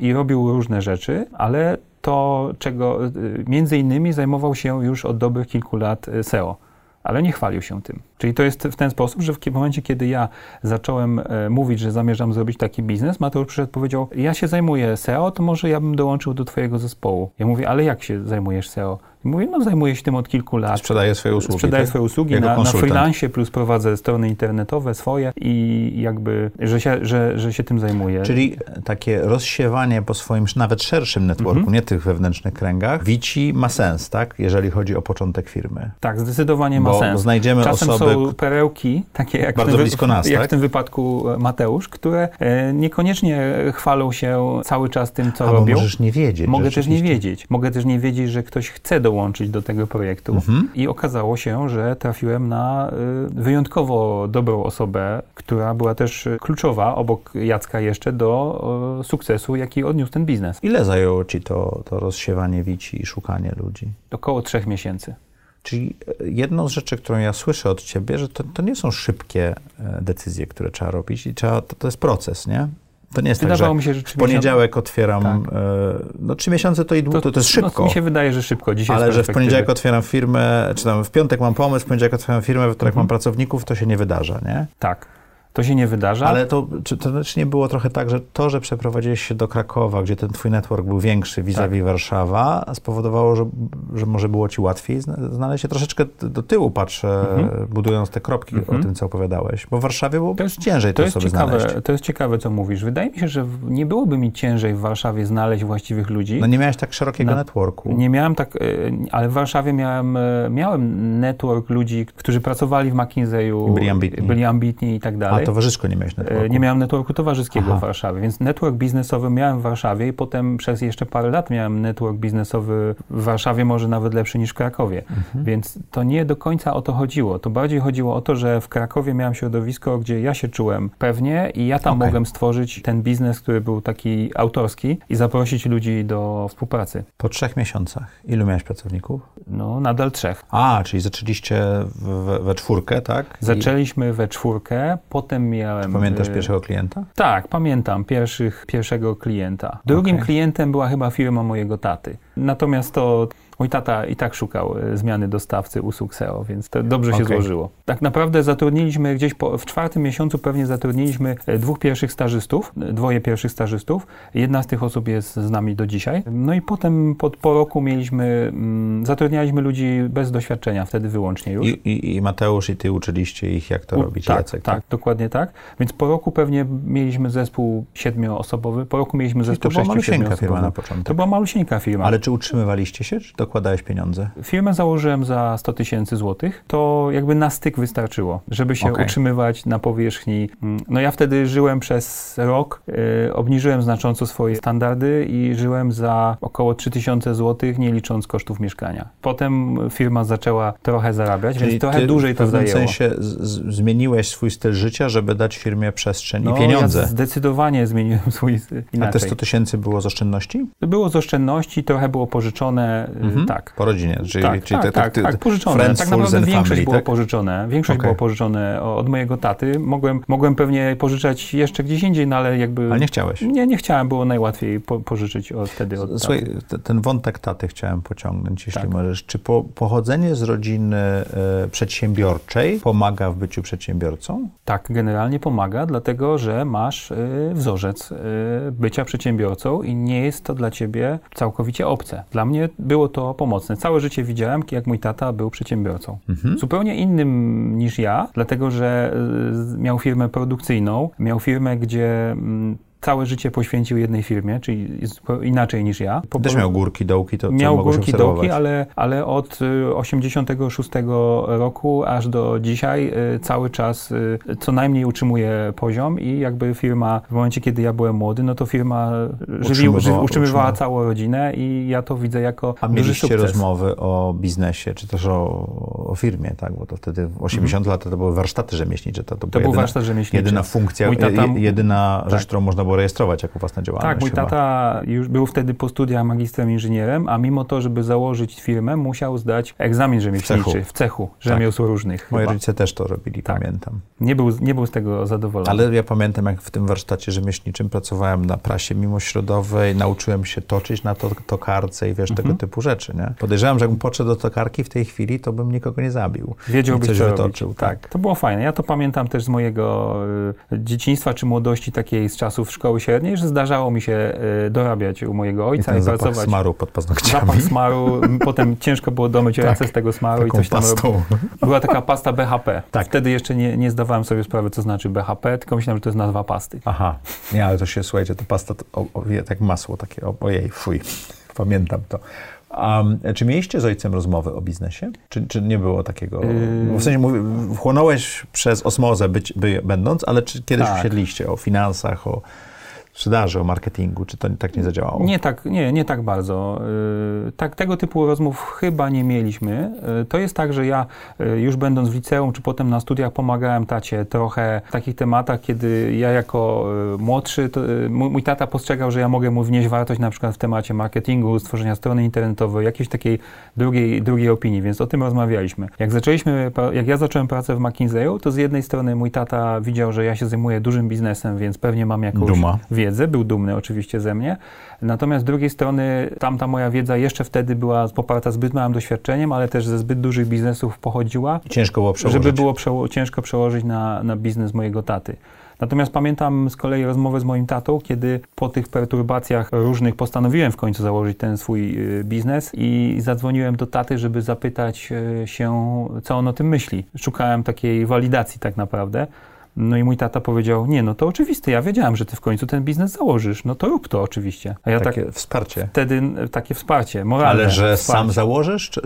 S2: i robił różne rzeczy, ale to, czego między innymi zajmował się już od dobrych kilku lat SEO ale nie chwalił się tym. Czyli to jest w ten sposób, że w momencie, kiedy ja zacząłem mówić, że zamierzam zrobić taki biznes, Mateusz przyszedł powiedział, ja się zajmuję SEO, to może ja bym dołączył do twojego zespołu. Ja mówię, ale jak się zajmujesz SEO? Mówię, no zajmuję się tym od kilku lat.
S1: Sprzedaję swoje usługi.
S2: Sprzedaję tak? swoje usługi na, na freelancie, plus prowadzę strony internetowe swoje i jakby, że się, że, że się tym zajmuję.
S1: Czyli takie rozsiewanie po swoim nawet szerszym networku, mhm. nie tych wewnętrznych kręgach, wici ma sens, tak? Jeżeli chodzi o początek firmy.
S2: Tak, zdecydowanie ma
S1: Bo
S2: sens.
S1: znajdziemy
S2: Czasem
S1: osoby...
S2: są perełki, takie jak,
S1: bardzo
S2: w,
S1: blisko nas,
S2: jak
S1: tak?
S2: w tym wypadku e, Mateusz, które e, niekoniecznie chwalą się cały czas tym, co
S1: Albo
S2: robią.
S1: możesz nie wiedzieć.
S2: Mogę też nie wiedzieć. Mogę też nie wiedzieć, że ktoś chce dołączyć do tego projektu mhm. i okazało się, że trafiłem na y, wyjątkowo dobrą osobę, która była też kluczowa obok Jacka jeszcze do sukcesu, jaki odniósł ten biznes.
S1: Ile zajęło ci to, to rozsiewanie wici i szukanie ludzi?
S2: Około trzech miesięcy.
S1: Czyli e, jedną z rzeczy, którą ja słyszę od ciebie, że to, to nie są szybkie decyzje, które trzeba robić i trzeba, to, to jest proces, nie? To nie jest
S2: Wydawało
S1: tak,
S2: mi się, że
S1: w poniedziałek otwieram, tak. e, no trzy miesiące to i długo, to, to, jest szybko.
S2: No, mi się wydaje, że szybko dzisiaj
S1: Ale że w poniedziałek otwieram firmę, czy tam w piątek mam pomysł, w poniedziałek otwieram firmę, w której mhm. mam pracowników, to się nie wydarza, nie?
S2: Tak. To się nie wydarza.
S1: Ale to, czy to znaczy nie było trochę tak, że to, że przeprowadziłeś się do Krakowa, gdzie ten twój network był większy vis-a-vis tak. Warszawa, spowodowało, że, że może było ci łatwiej znaleźć się troszeczkę do tyłu, patrzę, mhm. budując te kropki mhm. o tym, co opowiadałeś. Bo w Warszawie było to jest, ciężej to, to sobie
S2: ciekawe,
S1: znaleźć.
S2: To jest ciekawe, co mówisz. Wydaje mi się, że nie byłoby mi ciężej w Warszawie znaleźć właściwych ludzi.
S1: No nie miałeś tak szerokiego Na, networku.
S2: Nie miałem tak, e, ale w Warszawie miałem, e, miałem network ludzi, którzy pracowali w McKinsey'u.
S1: Byli ambitni.
S2: Byli ambitni i tak dalej. dalej.
S1: A towarzysko nie miałeś networku?
S2: Nie miałem networku towarzyskiego Aha. w Warszawie, więc network biznesowy miałem w Warszawie i potem przez jeszcze parę lat miałem network biznesowy w Warszawie, może nawet lepszy niż w Krakowie. Mhm. Więc to nie do końca o to chodziło. To bardziej chodziło o to, że w Krakowie miałem środowisko, gdzie ja się czułem pewnie i ja tam okay. mogłem stworzyć ten biznes, który był taki autorski i zaprosić ludzi do współpracy.
S1: Po trzech miesiącach ilu miałeś pracowników?
S2: No, nadal trzech.
S1: A, czyli zaczęliście we, we czwórkę, tak?
S2: Zaczęliśmy we czwórkę, potem miałem...
S1: Pamiętasz y, pierwszego klienta?
S2: Tak, pamiętam pierwszych, pierwszego klienta. Drugim okay. klientem była chyba firma mojego taty. Natomiast to Mój tata i tak szukał e, zmiany dostawcy usług SEO, więc to dobrze się okay. złożyło. Tak naprawdę zatrudniliśmy gdzieś po, w czwartym miesiącu pewnie zatrudniliśmy e, dwóch pierwszych stażystów, e, dwoje pierwszych stażystów. Jedna z tych osób jest z nami do dzisiaj. No i potem po, po roku mieliśmy, mm, zatrudnialiśmy ludzi bez doświadczenia, wtedy wyłącznie już.
S1: I, i, I, Mateusz i ty uczyliście ich, jak to U, robić,
S2: tak,
S1: Jacek,
S2: tak, tak, dokładnie tak. Więc po roku pewnie mieliśmy zespół siedmioosobowy, po roku mieliśmy zespół sześciu, To była malusieńka
S1: firma na początku.
S2: To była malusieńka firma.
S1: Ale czy utrzymywaliście się, czy dokładałeś pieniądze?
S2: Firmę założyłem za 100 tysięcy złotych. To jakby na styk wystarczyło, żeby się okay. utrzymywać na powierzchni. Mm, no ja wtedy żyłem przez rok, yy, obniżyłem znacząco swoje standardy i żyłem za około 3000 złotych, nie licząc kosztów mieszkania. Potem firma zaczęła trochę zarabiać, Czyli więc trochę dłużej to zajęło.
S1: W pewnym sensie zmieniłeś swój styl życia, żeby dać firmie przestrzeń no, i pieniądze.
S2: Ja zdecydowanie zmieniłem [LAUGHS] swój inaczej.
S1: A te 100 tysięcy było z oszczędności?
S2: Było z oszczędności, trochę było pożyczone, mhm. Tak.
S1: Po rodzinie. Czyli,
S2: tak, czyli tak, te, tak, te, tak, pożyczone. Tak naprawdę większość family, było tak? pożyczone. Większość okay. było pożyczone od mojego taty. Mogłem, mogłem pewnie pożyczać jeszcze gdzieś indziej, no ale jakby...
S1: Ale nie chciałeś?
S2: Nie, nie chciałem. Było najłatwiej po, pożyczyć od, wtedy od
S1: Słuchaj, ten wątek taty chciałem pociągnąć, jeśli tak. możesz. Czy po, pochodzenie z rodziny e, przedsiębiorczej pomaga w byciu przedsiębiorcą?
S2: Tak, generalnie pomaga, dlatego że masz e, wzorzec e, bycia przedsiębiorcą i nie jest to dla ciebie całkowicie obce. Dla mnie było to pomocne. Całe życie widziałem, jak mój tata był przedsiębiorcą. Mhm. Zupełnie innym niż ja, dlatego że y, miał firmę produkcyjną, miał firmę, gdzie mm, całe życie poświęcił jednej firmie, czyli inaczej niż ja.
S1: Po, Też miał górki, dołki, to
S2: Miał to górki, dołki, ale, ale od 86 y, roku aż do dzisiaj y, cały czas y, co najmniej utrzymuje poziom i jakby firma, w momencie kiedy ja byłem młody, no to firma żywi, utrzymywała, utrzymywała całą rodzinę i ja to widzę jako
S1: A mieliście sukces. rozmowy o biznesie, czy też o, o firmie, tak? Bo to wtedy 80 mm. lat to były warsztaty rzemieślnicze. To, to,
S2: to był warsztat rzemieślniczy.
S1: Jedyna funkcja, tata, jedyna tak. rzecz, którą można było było rejestrować jako własne działalność.
S2: Tak, mój chyba. tata już był wtedy po studiach magistrem inżynierem, a mimo to, żeby założyć firmę, musiał zdać egzamin rzemieślniczy w cechu, w cechu rzemiosł tak. różnych.
S1: Moi rodzice też to robili, tak. pamiętam.
S2: Nie był, nie był z tego zadowolony.
S1: Ale ja pamiętam, jak w tym warsztacie rzemieślniczym pracowałem na prasie mimośrodowej, nauczyłem się toczyć na to, tokarce i wiesz, mhm. tego typu rzeczy. Nie? Podejrzewam, że jakbym podszedł do tokarki w tej chwili, to bym nikogo nie zabił.
S2: Wiedziałbyś, coś wytoczył. Tak. tak. To było fajne. Ja to pamiętam też z mojego y, dzieciństwa czy młodości takiej z czasów szkoły średniej, że zdarzało mi się y, dorabiać u mojego ojca
S1: i,
S2: i
S1: zapach pracować. smaru pod paznokciami.
S2: Zapach smaru, potem ciężko było domyć tak, ręce z tego smaru i coś tam pastą. Była taka pasta BHP. Tak. Wtedy jeszcze nie, nie zdawałem sobie sprawy, co znaczy BHP, tylko myślałem, że to jest nazwa pasty.
S1: Aha. Nie, ale to się, słuchajcie, to pasta, to, o, o, tak masło takie, o, ojej, fuj. [LAUGHS] Pamiętam to. Um, czy mieliście z ojcem rozmowy o biznesie? Czy, czy nie było takiego? Yy... W sensie mówię, wchłonąłeś przez osmozę być, by, będąc, ale czy kiedyś tak. usiedliście o finansach, o sprzedaży, o marketingu? Czy to tak nie zadziałało?
S2: Nie tak, nie, nie tak bardzo. Y, tak, tego typu rozmów chyba nie mieliśmy. Y, to jest tak, że ja y, już będąc w liceum, czy potem na studiach pomagałem tacie trochę w takich tematach, kiedy ja jako młodszy, mój tata postrzegał, że ja mogę mu wnieść wartość na przykład w temacie marketingu, stworzenia strony internetowej, jakiejś takiej drugiej, drugiej opinii, więc o tym rozmawialiśmy. Jak zaczęliśmy, jak ja zacząłem pracę w McKinsey'u, to z jednej strony mój tata widział, że ja się zajmuję dużym biznesem, więc pewnie mam jakąś Duma. Wiedzę, wiedzę, był dumny oczywiście ze mnie. Natomiast z drugiej strony tamta moja wiedza jeszcze wtedy była poparta zbyt małym doświadczeniem, ale też ze zbyt dużych biznesów pochodziła.
S1: Ciężko było przełożyć.
S2: Żeby było przeło ciężko przełożyć na, na biznes mojego taty. Natomiast pamiętam z kolei rozmowę z moim tatą, kiedy po tych perturbacjach różnych postanowiłem w końcu założyć ten swój y, biznes i zadzwoniłem do taty, żeby zapytać y, się, co on o tym myśli. Szukałem takiej walidacji tak naprawdę. No i mój tata powiedział, nie, no to oczywiste, ja wiedziałem, że ty w końcu ten biznes założysz, no to rób to oczywiście.
S1: A ja takie tak, wsparcie.
S2: Wtedy takie wsparcie, moralne
S1: Ale że
S2: wsparcie.
S1: sam założysz? Czy,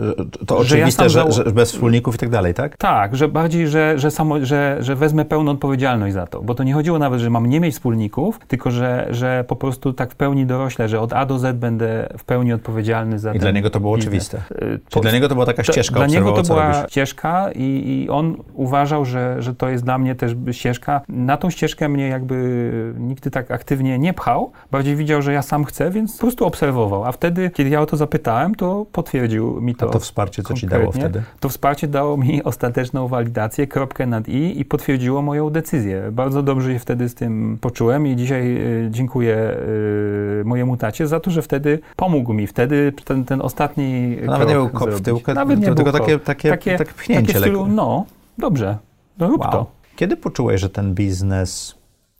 S1: to że oczywiste, ja że, że, bez wspólników i tak dalej, tak?
S2: Tak, że bardziej, że, że, samo, że, że wezmę pełną odpowiedzialność za to, bo to nie chodziło nawet, że mam nie mieć wspólników, tylko że, że po prostu tak w pełni dorośle, że od A do Z będę w pełni odpowiedzialny za
S1: I dla niego to było biznes. oczywiste. Y, po, dla niego to była taka ścieżka.
S2: Dla niego to była ścieżka i, i on uważał, że, że to jest dla mnie też ścieżka. Na tą ścieżkę mnie jakby nigdy tak aktywnie nie pchał, bardziej widział, że ja sam chcę, więc po prostu obserwował. A wtedy, kiedy ja o to zapytałem, to potwierdził mi to.
S1: A to wsparcie, co ci dało wtedy?
S2: To wsparcie dało mi [LAUGHS] ostateczną walidację, kropkę nad i i potwierdziło moją decyzję. Bardzo dobrze się wtedy z tym poczułem i dzisiaj y, dziękuję y, mojemu tacie za to, że wtedy pomógł mi. Wtedy ten, ten ostatni
S1: Nawet nie był kop w tyłkę, Nawet nie tylko takie, takie, takie, takie pchnięcie.
S2: Takie stylu, no, dobrze, no rób wow. to.
S1: Kiedy poczułeś, że ten biznes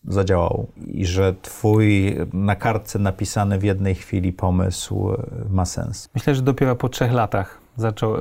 S1: zadziałał i że twój na kartce napisany w jednej chwili pomysł ma sens?
S2: Myślę, że dopiero po trzech latach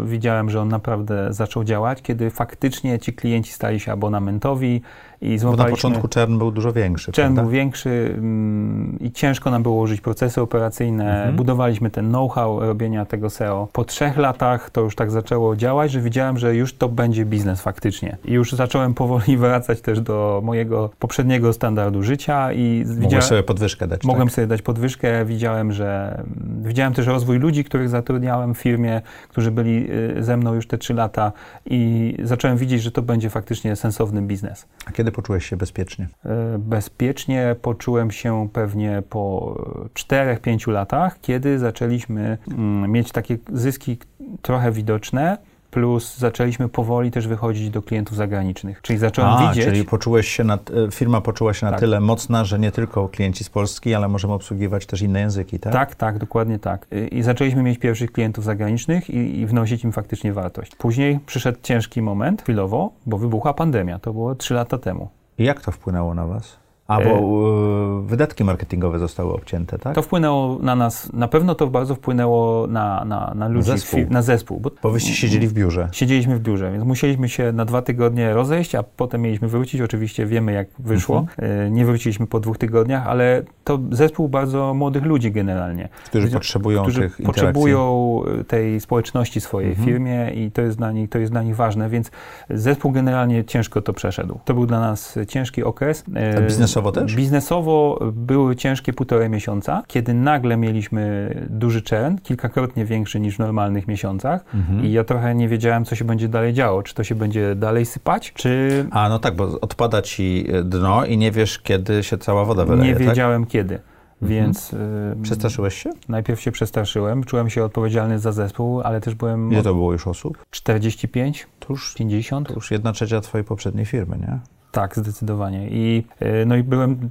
S2: widziałem, że on naprawdę zaczął działać, kiedy faktycznie ci klienci stali się abonamentowi i
S1: Bo na początku czern był dużo większy.
S2: Czern prawda? był większy mm, i ciężko nam było użyć procesy operacyjne. Mhm. Budowaliśmy ten know-how robienia tego SEO. Po trzech latach to już tak zaczęło działać, że widziałem, że już to będzie biznes faktycznie. I już zacząłem powoli [LAUGHS] wracać też do mojego poprzedniego standardu życia i
S1: widziałem... sobie podwyżkę dać,
S2: Mogłem
S1: tak?
S2: sobie dać podwyżkę. Widziałem, że... Mm, widziałem też rozwój ludzi, których zatrudniałem w firmie, którzy byli y, ze mną już te trzy lata i zacząłem widzieć, że to będzie faktycznie sensowny biznes.
S1: A kiedy poczułeś się bezpiecznie?
S2: E, bezpiecznie poczułem się pewnie po 4-5 latach, kiedy zaczęliśmy mm, mieć takie zyski trochę widoczne plus zaczęliśmy powoli też wychodzić do klientów zagranicznych. Czyli zacząłem A, widzieć...
S1: czyli poczułeś się na, e, firma poczuła się na tak. tyle mocna, że nie tylko klienci z Polski, ale możemy obsługiwać też inne języki, tak?
S2: Tak, tak, dokładnie tak. I zaczęliśmy mieć pierwszych klientów zagranicznych i, i wnosić im faktycznie wartość. Później przyszedł ciężki moment, chwilowo, bo wybuchła pandemia. To było 3 lata temu.
S1: I jak to wpłynęło na was? A bo y, wydatki marketingowe zostały obcięte, tak?
S2: To wpłynęło na nas, na pewno to bardzo wpłynęło na, na, na ludzi,
S1: na zespół.
S2: na zespół
S1: bo, bo wyście siedzieli w biurze.
S2: Siedzieliśmy w biurze, więc musieliśmy się na dwa tygodnie rozejść, a potem mieliśmy wrócić. Oczywiście wiemy, jak wyszło. Mhm. Nie wróciliśmy po dwóch tygodniach, ale to zespół bardzo młodych ludzi generalnie.
S1: Którzy potrzebują
S2: którzy potrzebują tej społeczności swojej mhm. firmie i to jest, dla nich, to jest dla nich ważne, więc zespół generalnie ciężko to przeszedł. To był dla nas ciężki okres.
S1: A biznesowo Biznesowo też?
S2: Biznesowo były ciężkie półtorej miesiąca, kiedy nagle mieliśmy duży churn, kilkakrotnie większy niż w normalnych miesiącach mhm. i ja trochę nie wiedziałem, co się będzie dalej działo. Czy to się będzie dalej sypać, czy...
S1: A, no tak, bo odpada ci dno i nie wiesz, kiedy się cała woda wyleje,
S2: Nie
S1: tak?
S2: wiedziałem, kiedy. Mhm. Więc.
S1: Mhm. Przestraszyłeś się?
S2: Najpierw się przestraszyłem, czułem się odpowiedzialny za zespół, ale też byłem.
S1: Ile to było już osób?
S2: 45, to już 50.
S1: To już jedna trzecia twojej poprzedniej firmy, nie?
S2: Tak, zdecydowanie. I, e, no i byłem,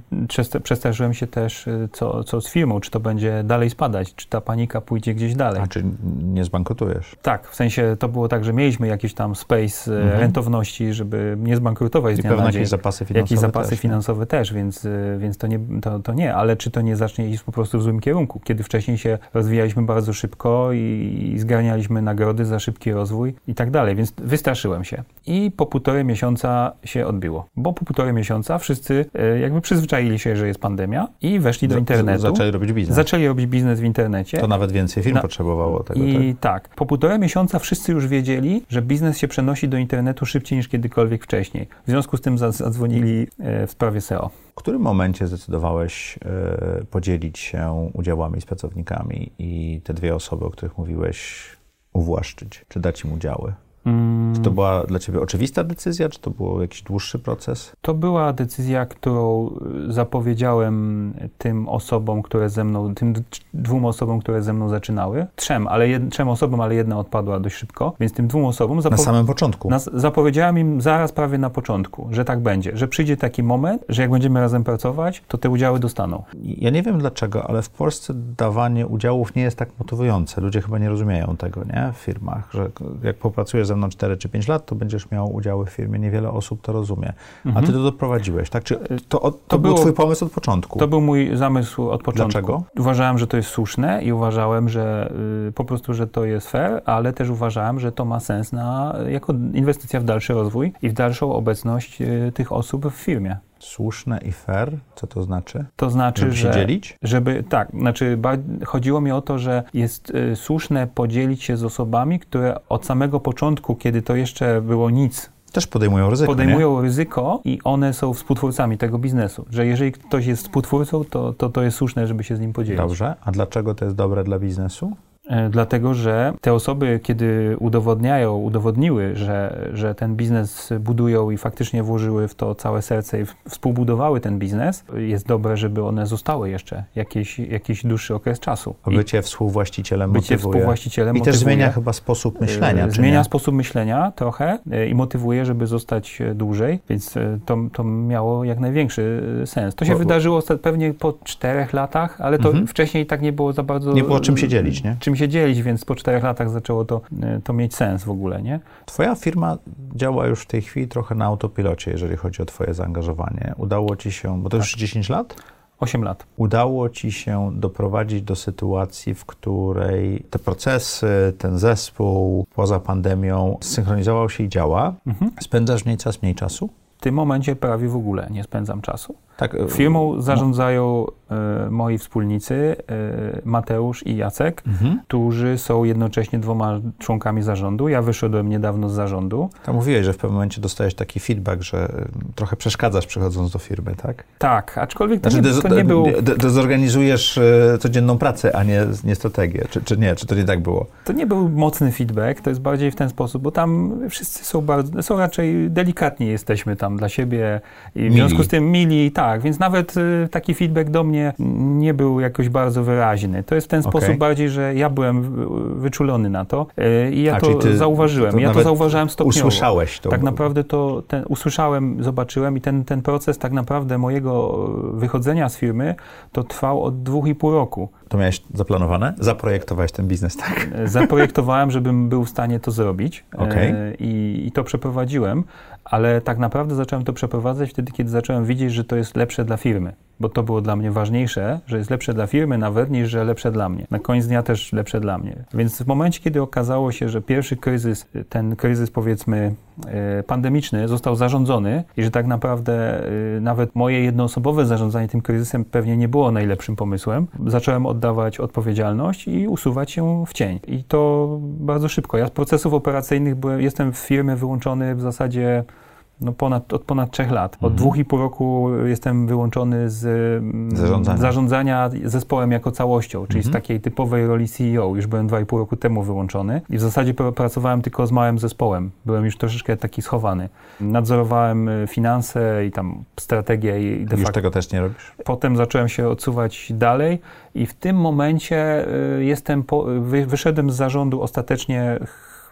S2: przestraszyłem się też, e, co, co z firmą, czy to będzie dalej spadać, czy ta panika pójdzie gdzieś dalej.
S1: A czy nie zbankrutujesz?
S2: Tak, w sensie to było tak, że mieliśmy jakiś tam space e, mhm. rentowności, żeby nie zbankrutować
S1: I
S2: z dnia na
S1: dzień. jakieś zapasy finansowe
S2: Jakieś zapasy
S1: też,
S2: finansowe też, więc, więc to, nie, to, to nie, ale czy to nie zacznie iść po prostu w złym kierunku, kiedy wcześniej się rozwijaliśmy bardzo szybko i, i zgarnialiśmy nagrody za szybki rozwój i tak dalej, więc wystraszyłem się. I po półtorej miesiąca się odbiło bo po półtorej miesiąca wszyscy e, jakby przyzwyczaili się, że jest pandemia i weszli do internetu.
S1: Zaczęli robić biznes.
S2: Zaczęli robić biznes w internecie.
S1: To nawet więcej firm Na, potrzebowało tego.
S2: I tak? tak, po półtorej miesiąca wszyscy już wiedzieli, że biznes się przenosi do internetu szybciej niż kiedykolwiek wcześniej. W związku z tym zadzwonili e, w sprawie SEO.
S1: W którym momencie zdecydowałeś e, podzielić się udziałami z pracownikami i te dwie osoby, o których mówiłeś, uwłaszczyć, czy dać im udziały? Czy to była dla Ciebie oczywista decyzja, czy to był jakiś dłuższy proces?
S2: To była decyzja, którą zapowiedziałem tym osobom, które ze mną, tym dwóm osobom, które ze mną zaczynały. Trzem, ale jed, trzem osobom, ale jedna odpadła dość szybko, więc tym dwóm osobom...
S1: na samym początku? Na,
S2: zapowiedziałem im zaraz prawie na początku, że tak będzie, że przyjdzie taki moment, że jak będziemy razem pracować, to te udziały dostaną.
S1: Ja nie wiem dlaczego, ale w Polsce dawanie udziałów nie jest tak motywujące. Ludzie chyba nie rozumieją tego, nie? W firmach, że jak popracujesz ze mną 4 czy 5 lat, to będziesz miał udziały w firmie. Niewiele osób to rozumie. Mhm. A ty to doprowadziłeś, tak? Czy to, to, to był było, twój pomysł od początku?
S2: To był mój zamysł od początku.
S1: Dlaczego?
S2: Uważałem, że to jest słuszne i uważałem, że y, po prostu, że to jest fair, ale też uważałem, że to ma sens na, jako inwestycja w dalszy rozwój i w dalszą obecność y, tych osób w firmie.
S1: Słuszne i fair? Co to znaczy?
S2: To znaczy,
S1: żeby
S2: że.
S1: Się dzielić?
S2: Żeby, tak, znaczy chodziło mi o to, że jest y, słuszne podzielić się z osobami, które od samego początku, kiedy to jeszcze było nic,
S1: też podejmują ryzyko.
S2: Podejmują
S1: nie?
S2: ryzyko i one są współtwórcami tego biznesu. Że jeżeli ktoś jest współtwórcą, to, to, to jest słuszne, żeby się z nim podzielić.
S1: Dobrze. A dlaczego to jest dobre dla biznesu?
S2: E, dlatego, że te osoby, kiedy udowodniają, udowodniły, że, że ten biznes budują i faktycznie włożyły w to całe serce i współbudowały ten biznes, jest dobre, żeby one zostały jeszcze jakiś, jakiś dłuższy okres czasu.
S1: A bycie I współwłaścicielem
S2: bycie
S1: motywuje.
S2: współwłaścicielem
S1: I też zmienia chyba sposób myślenia.
S2: E, zmienia sposób myślenia trochę e, i motywuje, żeby zostać dłużej, więc to, to miało jak największy sens. To się Bo, wydarzyło pewnie po czterech latach, ale to mhm. wcześniej tak nie było za bardzo...
S1: Nie było czym się dzielić, nie?
S2: Czym czym się dzielić, więc po czterech latach zaczęło to, e, to mieć sens w ogóle, nie?
S1: Twoja firma działa już w tej chwili trochę na autopilocie, jeżeli chodzi o twoje zaangażowanie. Udało ci się, bo to tak. już 10 lat?
S2: 8 lat.
S1: Udało ci się doprowadzić do sytuacji, w której te procesy, ten zespół poza pandemią synchronizował się i działa. Mhm. Spędzasz w niej coraz mniej czasu?
S2: W tym momencie prawie w ogóle nie spędzam czasu. Tak, Firmą zarządzają e, moi wspólnicy e, Mateusz i Jacek, mhm. którzy są jednocześnie dwoma członkami zarządu. Ja wyszedłem niedawno z zarządu.
S1: Tam mówiłeś, że w pewnym momencie dostajesz taki feedback, że e, trochę przeszkadzasz przychodząc do firmy, tak?
S2: Tak, aczkolwiek to, znaczy, nie, to nie było...
S1: Dezorganizujesz codzienną pracę, a nie, nie strategię, czy, czy nie? Czy to nie tak było?
S2: To nie był mocny feedback, to jest bardziej w ten sposób, bo tam wszyscy są bardzo, są raczej delikatni jesteśmy tam dla siebie i w związku z tym mili, tak, więc nawet taki feedback do mnie nie był jakoś bardzo wyraźny. To jest w ten okay. sposób bardziej, że ja byłem wyczulony na to y, i ja A, to zauważyłem. To ja to zauważyłem stopniowo.
S1: Usłyszałeś to.
S2: Tak naprawdę to ten, usłyszałem, zobaczyłem i ten, ten proces tak naprawdę mojego wychodzenia z firmy to trwał od dwóch i pół roku.
S1: To miałeś zaplanowane? Zaprojektowałeś ten biznes, tak?
S2: Zaprojektowałem, żebym był w stanie to zrobić
S1: okay.
S2: i, i to przeprowadziłem ale tak naprawdę zacząłem to przeprowadzać wtedy, kiedy zacząłem widzieć, że to jest lepsze dla firmy bo to było dla mnie ważniejsze, że jest lepsze dla firmy nawet niż, że lepsze dla mnie. Na koniec dnia też lepsze dla mnie. Więc w momencie, kiedy okazało się, że pierwszy kryzys, ten kryzys powiedzmy e, pandemiczny został zarządzony i że tak naprawdę e, nawet moje jednoosobowe zarządzanie tym kryzysem pewnie nie było najlepszym pomysłem, zacząłem oddawać odpowiedzialność i usuwać się w cień. I to bardzo szybko. Ja z procesów operacyjnych byłem, jestem w firmie wyłączony w zasadzie no ponad, od ponad trzech lat. Od mhm. dwóch i pół roku jestem wyłączony z
S1: mm, zarządzania,
S2: zarządzania zespołem jako całością, czyli mhm. z takiej typowej roli CEO. Już byłem dwa i pół roku temu wyłączony i w zasadzie pracowałem tylko z małym zespołem. Byłem już troszeczkę taki schowany. Nadzorowałem y, finanse i tam strategię i
S1: de Już tego też nie robisz?
S2: Potem zacząłem się odsuwać dalej i w tym momencie y, jestem, po, wyszedłem z zarządu ostatecznie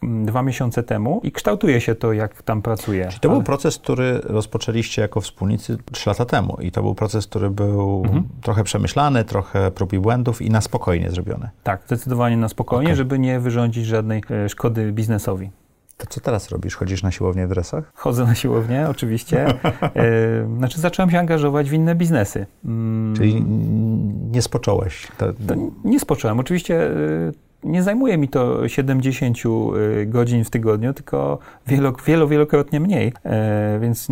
S2: dwa miesiące temu i kształtuje się to, jak tam pracuje.
S1: Czyli to ale... był proces, który rozpoczęliście jako wspólnicy trzy lata temu i to był proces, który był mhm. trochę przemyślany, trochę prób i błędów i na spokojnie zrobiony.
S2: Tak, zdecydowanie na spokojnie, okay. żeby nie wyrządzić żadnej e, szkody biznesowi.
S1: To co teraz robisz? Chodzisz na siłownię w dresach?
S2: Chodzę na siłownię, [LAUGHS] oczywiście. E, znaczy zacząłem się angażować w inne biznesy.
S1: Mm. Czyli nie spocząłeś?
S2: To... To nie spocząłem. Oczywiście e, nie zajmuje mi to 70 y, godzin w tygodniu, tylko wielo, wielo, wielokrotnie mniej, e, więc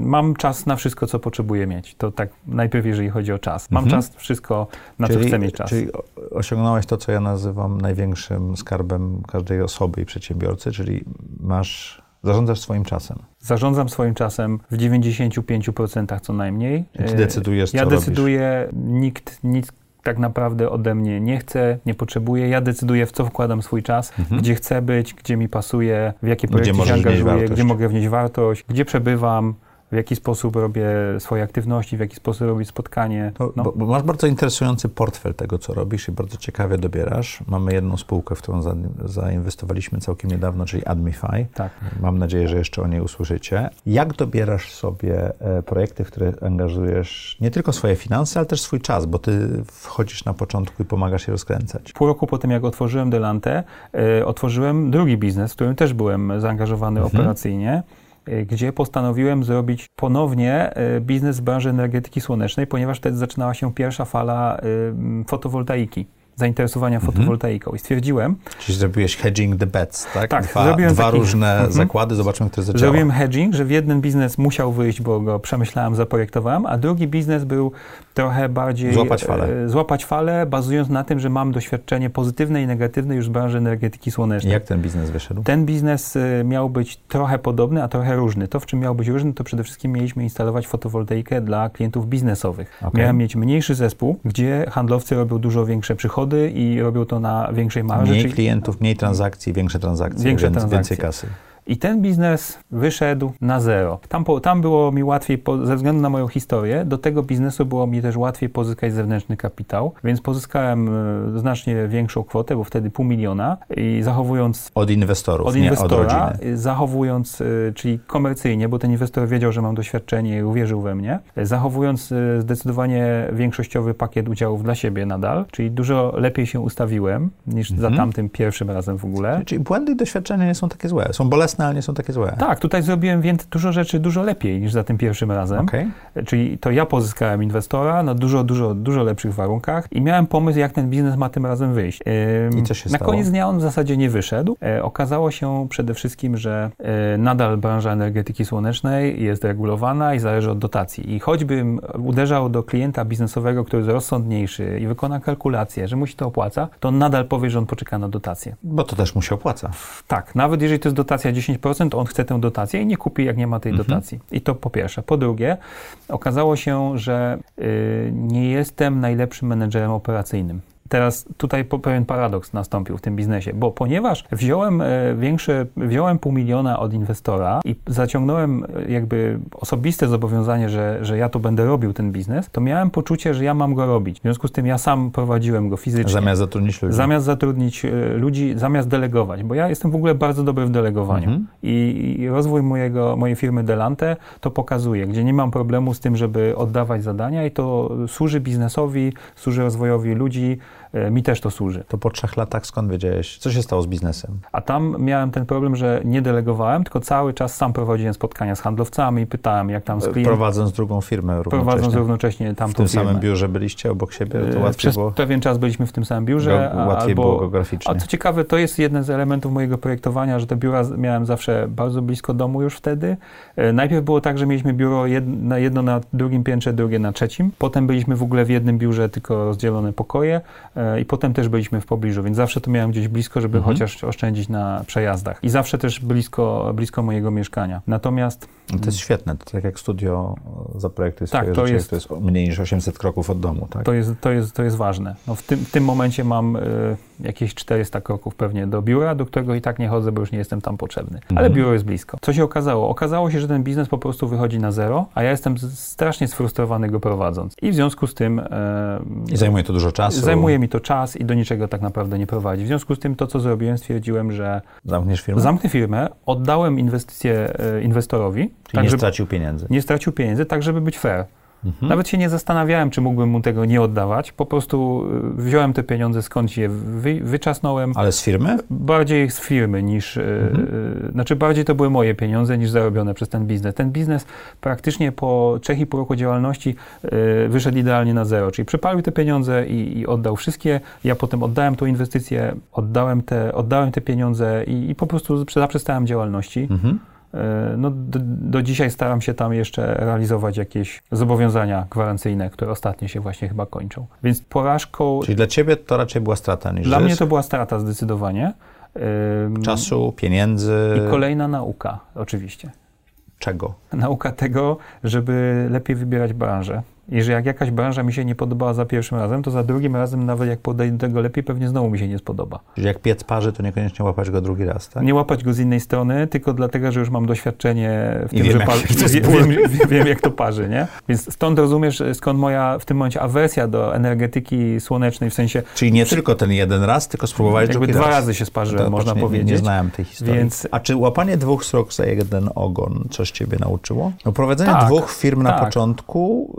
S2: mam czas na wszystko, co potrzebuję mieć. To tak najpierw, jeżeli chodzi o czas. Mam mhm. czas wszystko, na czyli, co chcę mieć czas.
S1: Czyli osiągnąłeś to, co ja nazywam największym skarbem każdej osoby i przedsiębiorcy, czyli masz Zarządzasz swoim czasem.
S2: Zarządzam swoim czasem w 95% co najmniej.
S1: Ty decydujesz,
S2: co Ja decyduję, nikt nic tak naprawdę ode mnie nie chce, nie potrzebuje. Ja decyduję, w co wkładam swój czas, mhm. gdzie chcę być, gdzie mi pasuje, w jakie projekty się angażuję, gdzie mogę wnieść wartość, gdzie przebywam, w jaki sposób robię swoje aktywności, w jaki sposób robię spotkanie.
S1: No. Bo, bo, masz bardzo interesujący portfel tego, co robisz i bardzo ciekawie dobierasz. Mamy jedną spółkę, w którą za, zainwestowaliśmy całkiem niedawno, czyli Admify.
S2: Tak.
S1: Mam nadzieję, że jeszcze o niej usłyszycie. Jak dobierasz sobie e, projekty, w które angażujesz nie tylko swoje finanse, ale też swój czas, bo ty wchodzisz na początku i pomagasz je rozkręcać.
S2: Pół roku po tym, jak otworzyłem Delante, y, otworzyłem drugi biznes, w którym też byłem zaangażowany mhm. operacyjnie. Y, gdzie postanowiłem zrobić ponownie y, biznes w branży energetyki słonecznej, ponieważ wtedy zaczynała się pierwsza fala y, fotowoltaiki zainteresowania mhm. fotowoltaiką i stwierdziłem...
S1: Czyli zrobiłeś hedging the bets, tak?
S2: Tak,
S1: dwa,
S2: zrobiłem
S1: dwa taki, różne mhm. zakłady, zobaczymy, które zaczęło.
S2: Zrobiłem hedging, że w jeden biznes musiał wyjść, bo go przemyślałem, zaprojektowałem, a drugi biznes był trochę bardziej...
S1: Złapać falę.
S2: E, złapać falę, bazując na tym, że mam doświadczenie pozytywne i negatywne już w branży energetyki słonecznej.
S1: Jak ten biznes wyszedł?
S2: Ten biznes e, miał być trochę podobny, a trochę różny. To, w czym miał być różny, to przede wszystkim mieliśmy instalować fotowoltaikę dla klientów biznesowych. Okay. Miałem mieć mniejszy zespół, gdzie handlowcy robią dużo większe przychody i robią to na większej marży.
S1: Mniej klientów, mniej transakcji, większe transakcje, większe więc transakcje. więcej kasy.
S2: I ten biznes wyszedł na zero. Tam, po, tam było mi łatwiej, po, ze względu na moją historię, do tego biznesu było mi też łatwiej pozyskać zewnętrzny kapitał, więc pozyskałem e, znacznie większą kwotę, bo wtedy pół miliona i zachowując...
S1: Od inwestorów,
S2: od
S1: inwestora,
S2: od rodziny. Zachowując, e, czyli komercyjnie, bo ten inwestor wiedział, że mam doświadczenie i uwierzył we mnie, zachowując e, zdecydowanie większościowy pakiet udziałów dla siebie nadal, czyli dużo lepiej się ustawiłem niż mhm. za tamtym pierwszym razem w ogóle.
S1: Czyli błędy i doświadczenia nie są takie złe, są bolesne, ale nie są takie złe.
S2: Tak, tutaj zrobiłem więc dużo rzeczy dużo lepiej niż za tym pierwszym razem. Okay. Czyli to ja pozyskałem inwestora na dużo, dużo, dużo lepszych warunkach i miałem pomysł, jak ten biznes ma tym razem wyjść.
S1: I co się
S2: na
S1: stało?
S2: koniec dnia on w zasadzie nie wyszedł. E, okazało się przede wszystkim, że e, nadal branża energetyki słonecznej jest regulowana i zależy od dotacji. I choćbym uderzał do klienta biznesowego, który jest rozsądniejszy i wykona kalkulację, że mu się to opłaca, to on nadal powie, że on poczeka na dotację.
S1: Bo to też mu się opłaca.
S2: Tak, nawet jeżeli to jest dotacja 10%, on chce tę dotację i nie kupi, jak nie ma tej mhm. dotacji. I to po pierwsze. Po drugie, okazało się, że y, nie jestem najlepszym menedżerem operacyjnym. Teraz tutaj pewien paradoks nastąpił w tym biznesie, bo ponieważ wziąłem e, większe, wziąłem pół miliona od inwestora i zaciągnąłem e, jakby osobiste zobowiązanie, że, że ja to będę robił ten biznes, to miałem poczucie, że ja mam go robić. W związku z tym ja sam prowadziłem go fizycznie.
S1: Zamiast zatrudnić ludzi.
S2: Zamiast zatrudnić e, ludzi, zamiast delegować, bo ja jestem w ogóle bardzo dobry w delegowaniu. Mhm. I, I, rozwój mojego, mojej firmy Delante to pokazuje, gdzie nie mam problemu z tym, żeby oddawać zadania i to służy biznesowi, służy rozwojowi ludzi, mi też to służy.
S1: To po trzech latach skąd wiedziałeś, co się stało z biznesem?
S2: A tam miałem ten problem, że nie delegowałem, tylko cały czas sam prowadziłem spotkania z handlowcami, pytałem jak tam z klientem.
S1: Prowadząc drugą firmę równocześnie.
S2: Prowadząc równocześnie tamtą
S1: W tym
S2: firmę.
S1: samym biurze byliście obok siebie? To
S2: e, łatwiej Przez było? pewien czas byliśmy w tym samym biurze.
S1: Go, łatwiej albo, było geograficznie.
S2: A co ciekawe, to jest jeden z elementów mojego projektowania, że te biura miałem zawsze bardzo blisko domu już wtedy. E, najpierw było tak, że mieliśmy biuro jedno, jedno na drugim piętrze, drugie na trzecim. Potem byliśmy w ogóle w jednym biurze, tylko rozdzielone pokoje i potem też byliśmy byliśmy w pobliżu, więc zawsze to miałem gdzieś blisko, żeby mhm. chociaż oszczędzić na przejazdach. I zawsze też blisko, blisko mojego mieszkania. Natomiast...
S1: To jest świetne, to tak jak studio zaprojektuje tak, swoje to jest, to jest mniej niż 800 kroków od domu, tak?
S2: To jest, to jest, to jest ważne. No w, tym, w tym momencie mam y, jakieś 400 kroków pewnie do biura, do którego i tak nie chodzę, bo już nie jestem tam potrzebny. Ale mhm. biuro jest blisko. Co się okazało? Okazało się, że ten biznes po prostu wychodzi na zero, a ja jestem strasznie sfrustrowany go prowadząc. I w związku z tym... Y,
S1: I zajmuje to dużo czasu.
S2: Zajmuje mi to czas i do niczego tak naprawdę nie prowadzi. W związku z tym to, co zrobiłem, stwierdziłem, że
S1: Zamkniesz firmę?
S2: zamknę firmę, oddałem inwestycję e, inwestorowi. Czyli
S1: tak, nie żeby, stracił pieniędzy.
S2: Nie stracił pieniędzy, tak żeby być fair. Mhm. Nawet się nie zastanawiałem, czy mógłbym mu tego nie oddawać. Po prostu y, wziąłem te pieniądze, skąd je wy, wyczasnąłem.
S1: Ale z firmy?
S2: Bardziej z firmy niż. Y, mhm. Yy, znaczy, bardziej to były moje pieniądze niż zarobione przez ten biznes. Ten biznes praktycznie po 3,5 roku działalności yy, wyszedł idealnie na zero. Czyli przypalił te pieniądze i, i, oddał wszystkie. Ja potem oddałem tą inwestycję, oddałem te, oddałem te pieniądze i, i po prostu zaprzestałem działalności. Mhm. E, no, do, do, dzisiaj staram się tam jeszcze realizować jakieś zobowiązania gwarancyjne, które ostatnio się właśnie chyba kończą. Więc porażką.
S1: Czyli dla ciebie to raczej była strata niż
S2: Dla zysk? mnie to była strata zdecydowanie.
S1: Czasu, pieniędzy.
S2: I kolejna nauka, oczywiście.
S1: Czego?
S2: Nauka tego, żeby lepiej wybierać branżę I że jak jakaś branża mi się nie podobała za pierwszym razem, to za drugim razem, nawet jak podejdę do tego lepiej, pewnie znowu mi się nie spodoba.
S1: Czyli jak piec parzy, to niekoniecznie łapać go drugi raz, tak?
S2: Nie łapać go z innej strony, tylko dlatego, że już mam doświadczenie w I tym,
S1: wiem,
S2: że
S1: parzy,
S2: wiem, wiem, wiem, jak to parzy, nie? Więc stąd rozumiesz, skąd moja w tym momencie awersja do energetyki słonecznej, w sensie...
S1: Czyli nie tylko ten jeden raz, tylko spróbowałeś
S2: Jakby
S1: drugi
S2: dwa
S1: raz.
S2: razy się sparzyłem, to, można
S1: nie,
S2: powiedzieć.
S1: Nie znałem tej historii.
S2: Więc...
S1: A czy łapanie dwóch srok za jeden ogon coś ciebie nauczyło? No, prowadzenie
S2: tak,
S1: dwóch firm na
S2: tak.
S1: początku,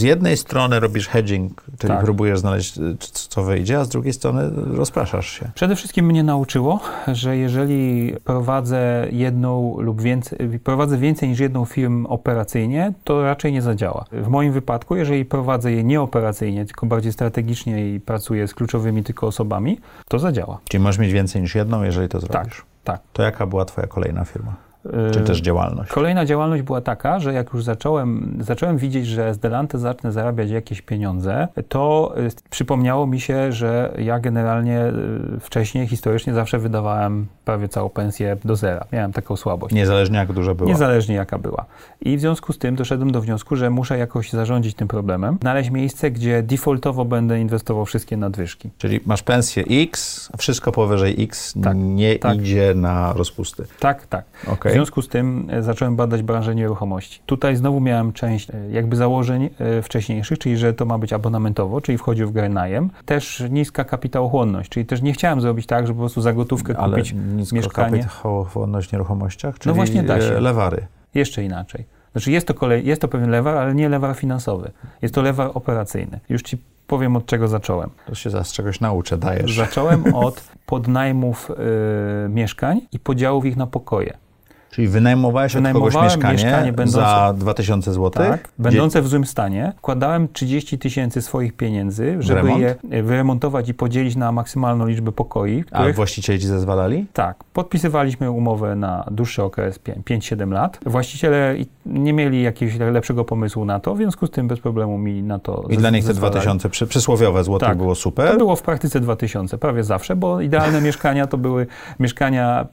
S1: z jednej strony robisz hedging, czyli
S2: Tak.
S1: próbujesz znaleźć, co wyjdzie, a z drugiej strony rozpraszasz się.
S2: Przede wszystkim mnie nauczyło, że jeżeli prowadzę jedną lub więcej, prowadzę więcej niż jedną firmę operacyjnie, to raczej nie zadziała. W moim wypadku, jeżeli prowadzę je nie operacyjnie, tylko bardziej strategicznie i pracuję z kluczowymi tylko osobami, to zadziała.
S1: Czyli możesz mieć więcej niż jedną, jeżeli to zrobisz.
S2: tak.
S1: To jaka była twoja kolejna firma? Czy
S2: Yy,
S1: też działalność?
S2: Kolejna działalność była taka, że jak już zacząłem, zacząłem widzieć, że z Delante zacznę zarabiać jakieś pieniądze, to y, przypomniało mi się, że ja generalnie y, wcześniej, historycznie zawsze wydawałem prawie całą pensję do zera. Miałem taką słabość.
S1: Niezależnie jak duża była.
S2: Niezależnie jaka była. I w związku z tym doszedłem do wniosku, że muszę jakoś zarządzić tym problemem, znaleźć miejsce, gdzie defaultowo będę inwestował wszystkie nadwyżki.
S1: Czyli masz pensję X, wszystko powyżej X
S2: Tak,
S1: nie
S2: tak.
S1: idzie na rozpusty.
S2: Tak, tak.
S1: Okej.
S2: W związku z tym e, zacząłem badać branżę nieruchomości. Tutaj znowu miałem część e, jakby założeń e, wcześniejszych, czyli że to ma być abonamentowo, czyli wchodził w grę najem. Też niska kapitałochłonność, czyli też nie chciałem zrobić tak, żeby po prostu za gotówkę
S1: Ale
S2: kupić
S1: nisko
S2: mieszkanie.
S1: kapitałochłonność w nieruchomościach, czyli
S2: No właśnie da się.
S1: lewary.
S2: Jeszcze inaczej. Znaczy jest to, kolej, jest to pewien lewar, ale nie lewar finansowy. Jest to lewar operacyjny. Już ci powiem, od czego zacząłem.
S1: To się zaraz czegoś nauczę, dajesz.
S2: Zacząłem [LAUGHS] od podnajmów y, mieszkań i podziałów ich na pokoje.
S1: Czyli wynajmowałeś Wynajmowałem od kogoś mieszkanie,
S2: mieszkanie będące,
S1: za 2000 zł?
S2: Tak, będące Gdzie? w złym stanie. Wkładałem 30 tysięcy swoich pieniędzy, żeby
S1: Remont?
S2: je e, wyremontować i podzielić na maksymalną liczbę pokoi. Których, A
S1: właściciele ci zezwalali?
S2: Tak. Podpisywaliśmy umowę na dłuższy okres, 5-7 lat. Właściciele nie mieli jakiegoś lepszego pomysłu na to, w związku z tym bez problemu mi na to
S1: I dla nich te 2000 przysłowiowe złote
S2: tak.
S1: było super?
S2: To było w praktyce 2000, prawie zawsze, bo idealne [LAUGHS] mieszkania to były mieszkania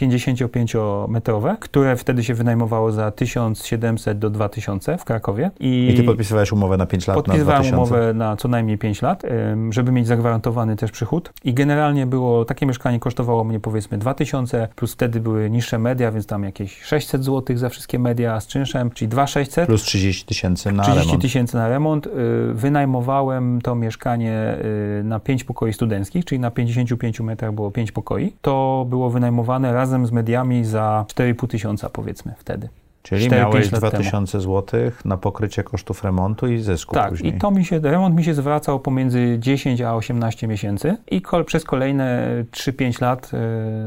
S2: 55-metrowe które wtedy się wynajmowało za 1700 do 2000 w Krakowie.
S1: I, I ty podpisywałeś umowę na 5 lat?
S2: Podpisywałem
S1: na
S2: umowę na co najmniej 5 lat, żeby mieć zagwarantowany też przychód. I generalnie było, takie mieszkanie kosztowało mnie powiedzmy 2000, plus wtedy były niższe media, więc tam jakieś 600 zł za wszystkie media z czynszem, czyli 2600.
S1: Plus 30 tysięcy na
S2: 30
S1: remont.
S2: 30 tysięcy na remont. Y, wynajmowałem to mieszkanie y, na 5 pokoi studenckich, czyli na 55 metrach było 5 pokoi. To było wynajmowane razem z mediami za 4 4,5 tysiąca powiedzmy wtedy.
S1: Czyli
S2: 4-5
S1: miałeś
S2: lat
S1: 2000 zł na pokrycie kosztów remontu i zysku
S2: Tak,
S1: później.
S2: i to mi się, remont mi się zwracał pomiędzy 10 a 18 miesięcy i kol, przez kolejne 3-5 lat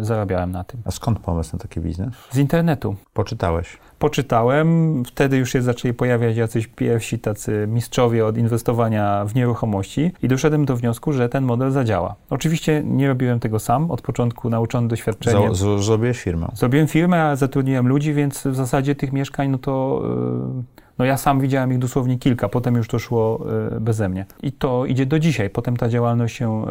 S2: y, zarabiałem na tym.
S1: A skąd pomysł na taki biznes?
S2: Z internetu.
S1: Poczytałeś.
S2: Poczytałem, wtedy już się zaczęli pojawiać jacyś pierwsi tacy mistrzowie od inwestowania w nieruchomości i doszedłem do wniosku, że ten model zadziała. Oczywiście nie robiłem tego sam, od początku nauczony doświadczeniem.
S1: Zrobiłeś firmę.
S2: Zrobiłem firmę, a zatrudniłem ludzi, więc w zasadzie tych mieszkań, no to yy, no ja sam widziałem ich dosłownie kilka, potem już to szło yy, beze mnie. I to idzie do dzisiaj, potem ta działalność się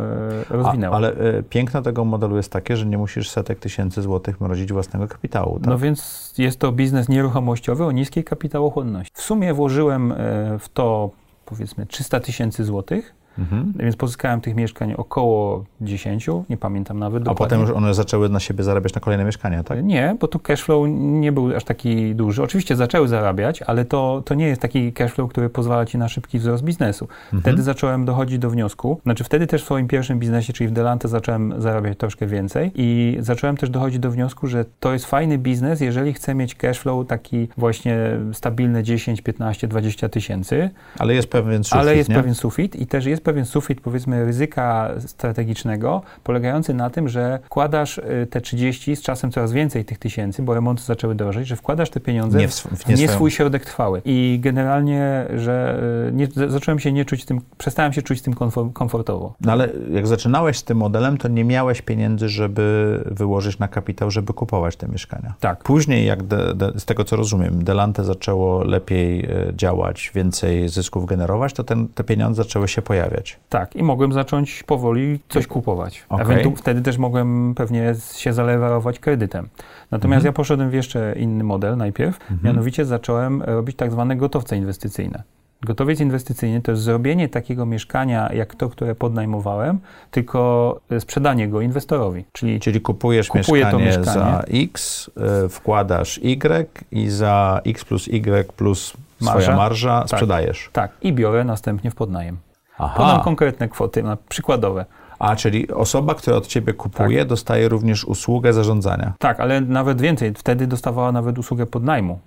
S2: yy, rozwinęła.
S1: A, ale e, piękno tego modelu jest takie, że nie musisz setek tysięcy złotych mrozić własnego kapitału. Tak?
S2: No więc jest to biznes nieruchomościowy o niskiej kapitałochłonności. W sumie włożyłem e, w to powiedzmy 300 tysięcy złotych,
S1: mhm.
S2: więc pozyskałem tych mieszkań około 10, nie pamiętam nawet
S1: A
S2: dokładnie.
S1: potem już one zaczęły na siebie zarabiać na kolejne mieszkania, tak?
S2: Nie, bo tu cashflow nie był aż taki duży. Oczywiście zaczęły zarabiać, ale to, to nie jest taki cashflow, który pozwala ci na szybki wzrost biznesu.
S1: Mhm.
S2: Wtedy zacząłem dochodzić do wniosku, znaczy wtedy też w swoim pierwszym biznesie, czyli w Delante zacząłem zarabiać troszkę więcej i zacząłem też dochodzić do wniosku, że to jest fajny biznes, jeżeli chcę mieć cashflow taki właśnie stabilny 10, 15, 20 tysięcy,
S1: Ale jest pewien sufit,
S2: ale jest
S1: nie?
S2: pewien sufit i też jest pewien sufit, powiedzmy, ryzyka strategicznego, polegający na tym, że wkładasz y, te 30, z czasem coraz więcej tych tysięcy, bo remonty zaczęły drożeć, że wkładasz te pieniądze
S1: Nie
S2: w,
S1: sw- w nie
S2: nie swój środek trwały. I generalnie, że y, nie, zacząłem się nie czuć tym, przestałem się czuć tym komfor- komfortowo.
S1: No ale jak zaczynałeś z tym modelem, to nie miałeś pieniędzy, żeby wyłożyć na kapitał, żeby kupować te mieszkania.
S2: Tak.
S1: Później, jak de, de, z tego co rozumiem, Delante zaczęło lepiej e, działać, więcej zysków generować, to ten, te pieniądze zaczęły się pojawiać.
S2: Tak, i mogłem zacząć powoli coś kupować.
S1: Okej.
S2: Ewentu- wtedy też mogłem pewnie się zalewarować kredytem. Natomiast
S1: Mhm.
S2: ja poszedłem w jeszcze inny model najpierw, mianowicie zacząłem robić tak zwane gotowce inwestycyjne. Gotowiec inwestycyjny to jest zrobienie takiego mieszkania jak to, które podnajmowałem, tylko sprzedanie go inwestorowi.
S1: Czyli, Czyli kupujesz kupuję mieszkanie, mieszkanie za X, y, wkładasz Y i za X plus Y plus marża? swoja marża tak, sprzedajesz.
S2: Tak, i biorę następnie w podnajem. Aha. Podam konkretne kwoty, na przykładowe.
S1: A, czyli osoba, która od ciebie kupuje, tak. dostaje również usługę zarządzania.
S2: Tak, ale nawet więcej. Wtedy dostawała nawet usługę podnajmu.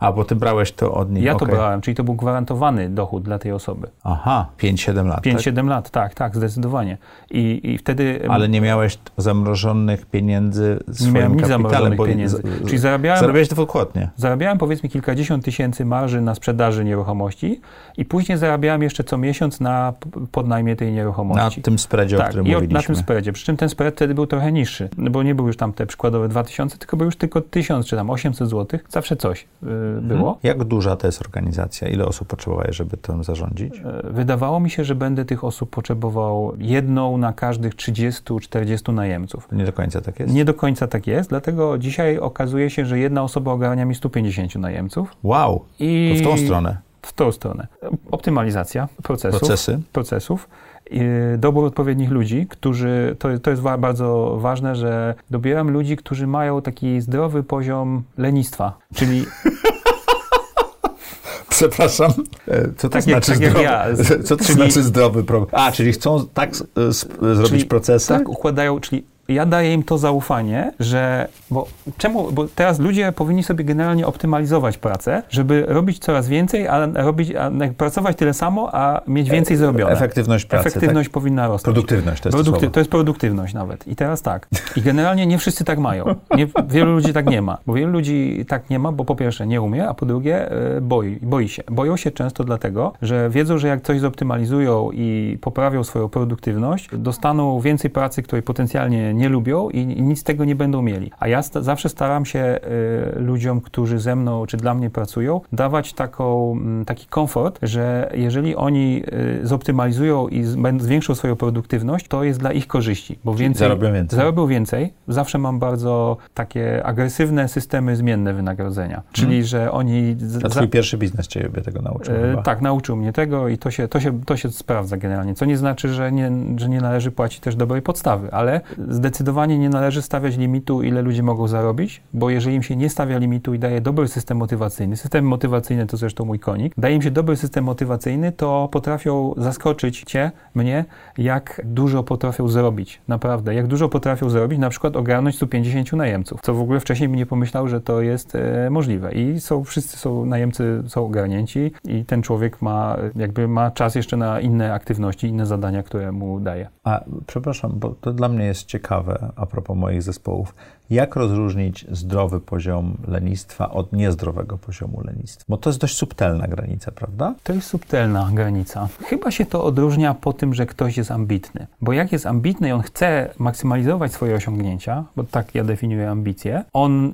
S1: A, bo ty brałeś to od nich.
S2: Ja to okay. brałem, czyli to był gwarantowany dochód dla tej osoby.
S1: Aha, 5-7 lat. 5-7
S2: tak? lat, tak, tak, zdecydowanie. I, I wtedy.
S1: Ale nie miałeś zamrożonych pieniędzy
S2: w Nie miałem nic zamrożonych pieniędzy.
S1: Z, czyli zarabiałem. Zarabiałeś dwukrotnie.
S2: Zarabiałem powiedzmy kilkadziesiąt tysięcy marży na sprzedaży nieruchomości i później zarabiałem jeszcze co miesiąc na podnajmie tej nieruchomości.
S1: Na tym spreadzie, tak, o którym
S2: i
S1: mówiliśmy.
S2: na tym spreadzie. Przy czym ten spread wtedy był trochę niższy, no bo nie był już tam te przykładowe 2000, tylko był już tylko 1000 czy tam 800 zł. Zawsze coś yy, było.
S1: Jak duża to jest organizacja? Ile osób potrzebowałeś, żeby tym zarządzić? E,
S2: wydawało mi się, że będę tych osób potrzebował jedną na każdych 30-40 najemców.
S1: Nie do końca tak jest?
S2: Nie do końca tak jest, dlatego dzisiaj okazuje się, że jedna osoba ogarnia mi 150 najemców.
S1: Wow, I to w tą stronę.
S2: W tą stronę. Optymalizacja procesów.
S1: Procesy.
S2: Procesów dobór odpowiednich ludzi, którzy, to, to jest bardzo ważne, że dobieram ludzi, którzy mają taki zdrowy poziom lenistwa, czyli [LAUGHS]
S1: Przepraszam. E, co to tak znaczy, jak, tak zdrowy, ja. [LAUGHS] Co to czyli, znaczy zdrowy problem? A, czyli chcą tak zrobić czyli, procesy?
S2: Tak, układają, czyli ja daję im to zaufanie, że, bo czemu, bo teraz ludzie powinni sobie generalnie optymalizować pracę, żeby robić coraz więcej, a robić, a pracować tyle samo, a mieć więcej zrobione.
S1: Efektywność pracy.
S2: Efektywność tak? powinna rosnąć.
S1: Produktywność to jest
S2: Produkty, to, to jest produktywność nawet. I teraz tak. I generalnie nie wszyscy tak mają. Nie, wielu ludzi tak nie ma. Bo wielu ludzi tak nie ma, bo po pierwsze nie umie, a po drugie e, boi, boi się. Boją się często dlatego, że wiedzą, że jak coś zoptymalizują i poprawią swoją produktywność, dostaną więcej pracy, której potencjalnie nie lubią i, nic z tego nie będą mieli. A ja sta zawsze staram się y, ludziom, którzy ze mną czy dla mnie pracują, dawać taką, m, taki komfort, że jeżeli oni y, zoptymalizują i zwiększą swoją produktywność, to jest dla ich korzyści, bo więcej,
S1: zarobią więcej.
S2: Zarobią więcej. Zawsze mam bardzo takie agresywne systemy zmienne wynagrodzenia, czyli hmm. że oni...
S1: A twój pierwszy biznes ciebie tego nauczył y,
S2: Tak, nauczył mnie tego i to się, to, się, to się sprawdza generalnie, co nie znaczy, że nie, że nie należy płacić też dobrej podstawy, ale zdecydowanie nie należy stawiać limitu, ile ludzie mogą zarobić, bo jeżeli im się nie stawia limitu i daje dobry system motywacyjny, system motywacyjny to zresztą mój konik, daje im się dobry system motywacyjny, to potrafią zaskoczyć cię, mnie, jak dużo potrafią zrobić. Naprawdę, jak dużo potrafią zrobić, na przykład ogarnąć 150 najemców, co w ogóle wcześniej bym nie pomyślał, że to jest e, możliwe. I są, wszyscy są, najemcy są ogarnięci i ten człowiek ma, jakby ma czas jeszcze na inne aktywności, inne zadania, które mu daje.
S1: A, przepraszam, bo to dla mnie jest ciekawe a propos moich zespołów. Jak rozróżnić zdrowy poziom lenistwa od niezdrowego poziomu lenistwa? Bo to jest dość subtelna granica, prawda?
S2: To jest subtelna granica. Chyba się to odróżnia po tym, że ktoś jest ambitny. Bo jak jest ambitny i on chce maksymalizować swoje osiągnięcia, bo tak ja definiuję ambicje, on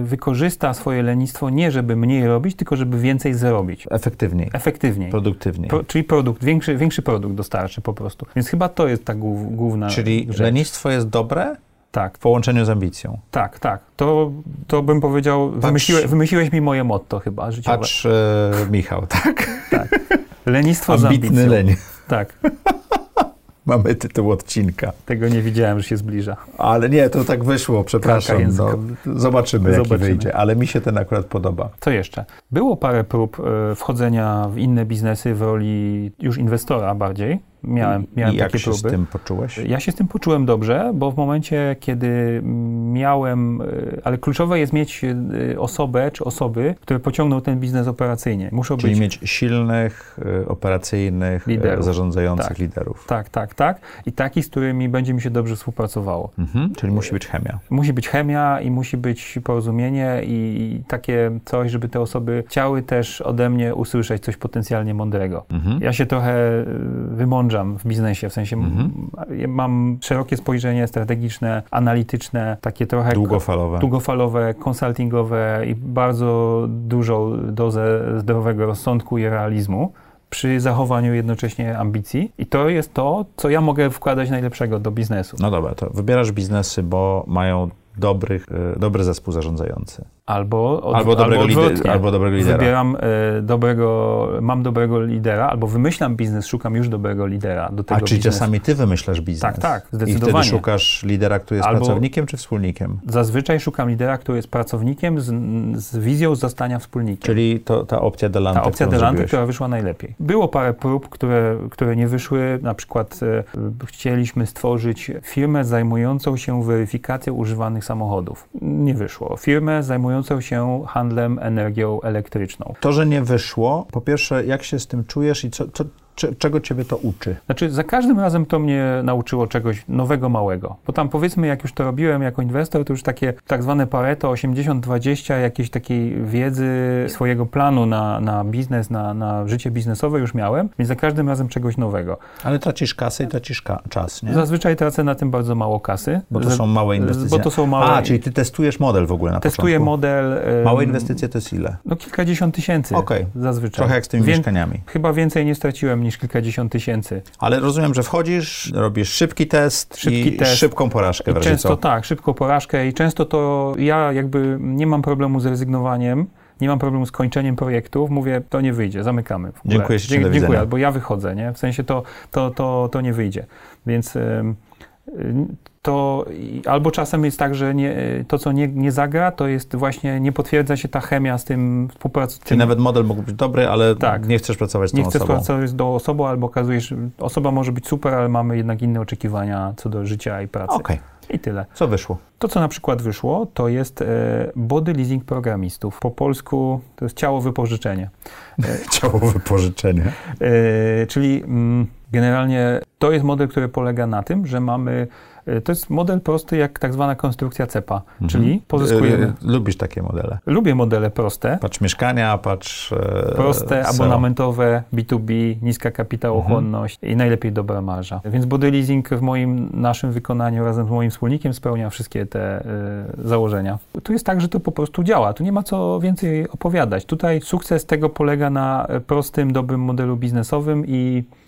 S2: y, wykorzysta swoje lenistwo nie, żeby mniej robić, tylko żeby więcej zrobić.
S1: Efektywniej.
S2: Efektywniej.
S1: Produktywniej.
S2: Pro, czyli produkt, większy, większy produkt dostarczy po prostu. Więc chyba to jest ta główna
S1: Czyli
S2: rzecz.
S1: lenistwo jest dobre,
S2: tak.
S1: W połączeniu z ambicją.
S2: Tak, tak. To, to bym powiedział, wymyśliłeś, wymyśliłeś mi moje motto chyba życiowe.
S1: Patrz, e, Michał, tak?
S2: Tak. Lenistwo
S1: Ambitny
S2: z ambicją.
S1: leń.
S2: Tak. [LAUGHS]
S1: Mamy tytuł odcinka.
S2: Tego nie widziałem, że się zbliża.
S1: Ale nie, to tak wyszło, przepraszam. No, zobaczymy, jaki zobaczymy. wyjdzie, ale mi się ten akurat podoba.
S2: Co jeszcze? Było parę prób e, wchodzenia w inne biznesy w roli już inwestora bardziej. Miałem, miałem
S1: I
S2: jak takie
S1: się
S2: próby.
S1: z tym poczułeś?
S2: Ja się z tym poczułem dobrze, bo w momencie, kiedy miałem, e, ale kluczowe jest mieć e, osobę czy osoby, które pociągną ten biznes operacyjnie. Muszą
S1: Czyli
S2: być...
S1: mieć silnych, e, operacyjnych, liderów. zarządzających
S2: tak.
S1: liderów.
S2: Tak, tak, tak. I takich, z którymi będzie mi się dobrze współpracowało.
S1: Mhm. Czyli musi być chemia.
S2: Musi być chemia i musi być porozumienie i takie coś, żeby te osoby chciały też ode mnie usłyszeć coś potencjalnie mądrego. Mhm. Ja się trochę w biznesie, w sensie mhm. mam szerokie spojrzenie strategiczne, analityczne, takie trochę
S1: długofalowe,
S2: długofalowe konsultingowe i bardzo dużą dozę zdrowego rozsądku i realizmu przy zachowaniu jednocześnie ambicji. I to jest to, co ja mogę wkładać najlepszego do biznesu.
S1: No dobra, to wybierasz biznesy, bo mają dobrych, e, dobry zespół zarządzający.
S2: Albo,
S1: od, albo, dobrego,
S2: albo,
S1: lider, albo dobrego lidera.
S2: Wybieram e, dobrego, mam dobrego lidera, albo wymyślam biznes, szukam już dobrego lidera do tego
S1: A czy
S2: biznesu.
S1: czasami ty wymyślasz biznes?
S2: Tak, tak, zdecydowanie.
S1: I wtedy szukasz lidera, który jest albo pracownikiem czy wspólnikiem?
S2: Zazwyczaj szukam lidera, który jest pracownikiem z, z wizją zostania wspólnikiem.
S1: Czyli to, ta opcja Delante,
S2: Ta opcja Delante, która wyszła najlepiej. Było parę prób, które, które nie wyszły. Na przykład e, chcieliśmy stworzyć firmę zajmującą się weryfikacją używanych samochodów. Nie wyszło. Firmę zajmującą się handlem energią elektryczną.
S1: To, że nie wyszło, po pierwsze, jak się z tym czujesz i co, co czego ciebie to uczy?
S2: Znaczy, za każdym razem to mnie nauczyło czegoś nowego, małego. Bo tam powiedzmy, jak już to robiłem jako inwestor, to już takie tak zwane Pareto 80-20, jakiejś takiej wiedzy, swojego planu na, na biznes, na, na życie biznesowe już miałem, więc za każdym razem czegoś nowego.
S1: Ale tracisz kasę i tracisz ka czas, nie?
S2: Zazwyczaj tracę na tym bardzo mało kasy.
S1: Bo to są małe inwestycje.
S2: Bo to są małe...
S1: A, czyli ty testujesz model w ogóle na
S2: Testuję
S1: początku.
S2: model...
S1: Małe inwestycje to jest ile?
S2: No kilkadziesiąt tysięcy
S1: okay.
S2: zazwyczaj.
S1: Trochę jak z tymi Wie mieszkaniami.
S2: Chyba więcej nie straciłem niż kilkadziesiąt tysięcy.
S1: Ale rozumiem, że wchodzisz, robisz szybki test szybki i test. szybką porażkę.
S2: I często co? tak, szybką porażkę i często to ja jakby nie mam problemu z rezygnowaniem, nie mam problemu z kończeniem projektów, mówię, to nie wyjdzie, zamykamy.
S1: Dziękuję
S2: Dzie Dziękuję, bo ja wychodzę, nie? W sensie to, to, to, to nie wyjdzie. Więc to albo czasem jest tak, że nie, to, co nie, nie zagra, to jest właśnie, nie potwierdza się ta chemia z tym współpracą.
S1: Czyli nawet model mógł być dobry, ale tak. nie chcesz pracować z tą
S2: nie
S1: osobą.
S2: Nie chcesz pracować z tą osobą, albo okazujesz, osoba może być super, ale mamy jednak inne oczekiwania co do życia i pracy.
S1: Okay.
S2: I tyle.
S1: Co wyszło?
S2: To, co na przykład wyszło, to jest e, body leasing programistów. Po polsku to jest ciało wypożyczenie. [LAUGHS]
S1: ciało wypożyczenie.
S2: E, czyli mm, generalnie to jest model, który polega na tym, że mamy E, to jest model prosty jak tak zwana konstrukcja CEPA, mhm. czyli pozyskujemy... E,
S1: lubisz takie modele?
S2: Lubię modele proste.
S1: Patrz mieszkania, patrz... E,
S2: proste, abonamentowe, B2B, niska kapitałochłonność mhm. i najlepiej dobra marża. Więc body leasing w moim, naszym wykonaniu razem z moim wspólnikiem spełnia wszystkie te y, założenia. Tu jest tak, że to po prostu działa. Tu nie ma co więcej opowiadać. Tutaj sukces tego polega na prostym, dobrym modelu biznesowym i E,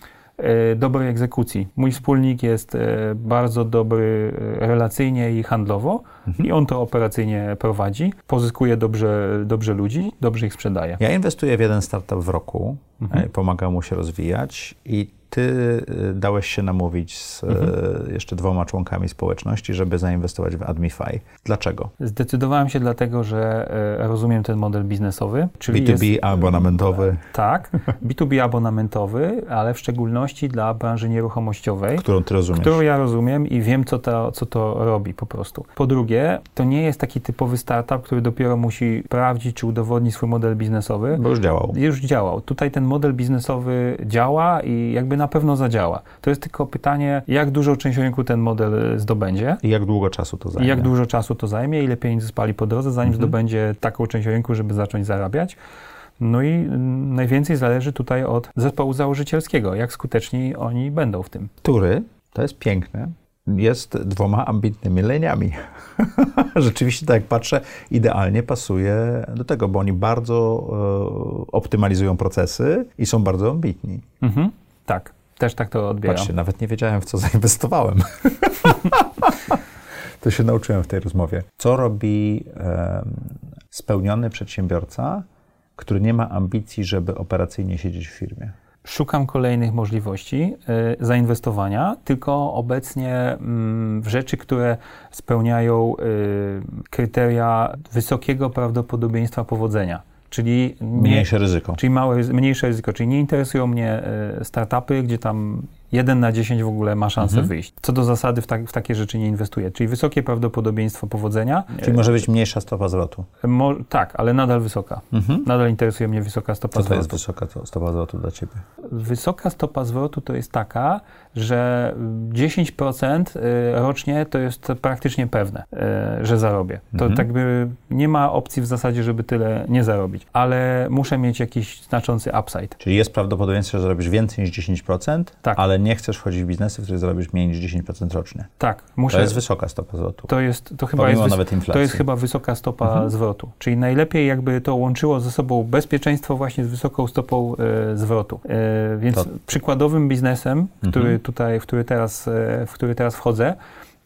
S2: dobrej egzekucji. Mój wspólnik jest e, bardzo dobry e, relacyjnie i handlowo. I on to operacyjnie prowadzi, pozyskuje dobrze, dobrze ludzi, dobrze ich sprzedaje.
S1: Ja inwestuję w jeden startup w roku, mhm. pomagam mu się rozwijać i ty y, dałeś się namówić z mhm. Y, jeszcze dwoma członkami społeczności, żeby zainwestować w Admify. Dlaczego?
S2: Zdecydowałem się dlatego, że rozumiem ten model biznesowy.
S1: Czyli B2B jest, abonamentowy.
S2: Tak, [LAUGHS] B2B abonamentowy, ale w szczególności dla branży nieruchomościowej.
S1: Którą ty rozumiesz.
S2: Którą ja rozumiem i wiem, co to, co to robi po prostu. Po drugie, to nie jest taki typowy startup, który dopiero musi sprawdzić, czy udowodni swój model biznesowy.
S1: Bo już działał.
S2: Już działał. Tutaj ten model biznesowy działa i jakby na pewno zadziała. To jest tylko pytanie, jak dużą część rynku ten model zdobędzie.
S1: I jak długo czasu to zajmie.
S2: I jak dużo czasu to zajmie, ile pieniędzy spali po drodze, zanim mhm. zdobędzie taką część rynku, żeby zacząć zarabiać. No i najwięcej zależy tutaj od zespołu założycielskiego, jak skuteczni oni będą w tym.
S1: Który, to jest piękne, jest dwoma ambitnymi leniami. [LAUGHS] Rzeczywiście, tak jak patrzę, idealnie pasuje do tego, bo oni bardzo e, optymalizują procesy i są bardzo ambitni.
S2: Mhm. Tak, też tak to odbieram.
S1: Patrzcie, nawet nie wiedziałem, w co [LAUGHS] zainwestowałem. [LAUGHS] to się nauczyłem w tej rozmowie. Co robi spełniony przedsiębiorca, który nie ma ambicji, żeby operacyjnie siedzieć w firmie?
S2: Szukam kolejnych możliwości y, zainwestowania, tylko obecnie y, w rzeczy, które spełniają y, kryteria wysokiego prawdopodobieństwa powodzenia. Czyli
S1: mniejsze ryzyko.
S2: Czyli małe, mniejsze ryzyko. Czyli nie interesują mnie e, startupy, gdzie tam 1 na 10 w ogóle ma szansę mhm. wyjść. Co do zasady w, tak, w, takie rzeczy nie inwestuję. Czyli wysokie prawdopodobieństwo powodzenia.
S1: Czyli może być mniejsza stopa zwrotu.
S2: Mo, tak, ale nadal wysoka. Mhm. Nadal interesuje mnie wysoka stopa
S1: Co
S2: zwrotu.
S1: Co to jest wysoka stopa zwrotu dla Ciebie?
S2: Wysoka stopa zwrotu to jest taka, że 10% y, rocznie to jest praktycznie pewne, y, że zarobię. To mhm. tak by nie ma opcji w zasadzie, żeby tyle nie zarobić, ale muszę mieć jakiś znaczący upside.
S1: Czyli jest prawdopodobieństwo, że zarobisz więcej niż 10%, tak. ale nie chcesz wchodzić w biznesy, w których zarobisz mniej niż 10% rocznie.
S2: Tak. Muszę,
S1: to jest wysoka stopa zwrotu.
S2: To jest, to chyba jest, nawet inflacji. To jest chyba wysoka stopa mhm. zwrotu. Czyli najlepiej jakby to łączyło ze sobą bezpieczeństwo właśnie z wysoką stopą e, zwrotu. E, więc to... przykładowym biznesem, który mhm tutaj, w który teraz, e, w który teraz wchodzę,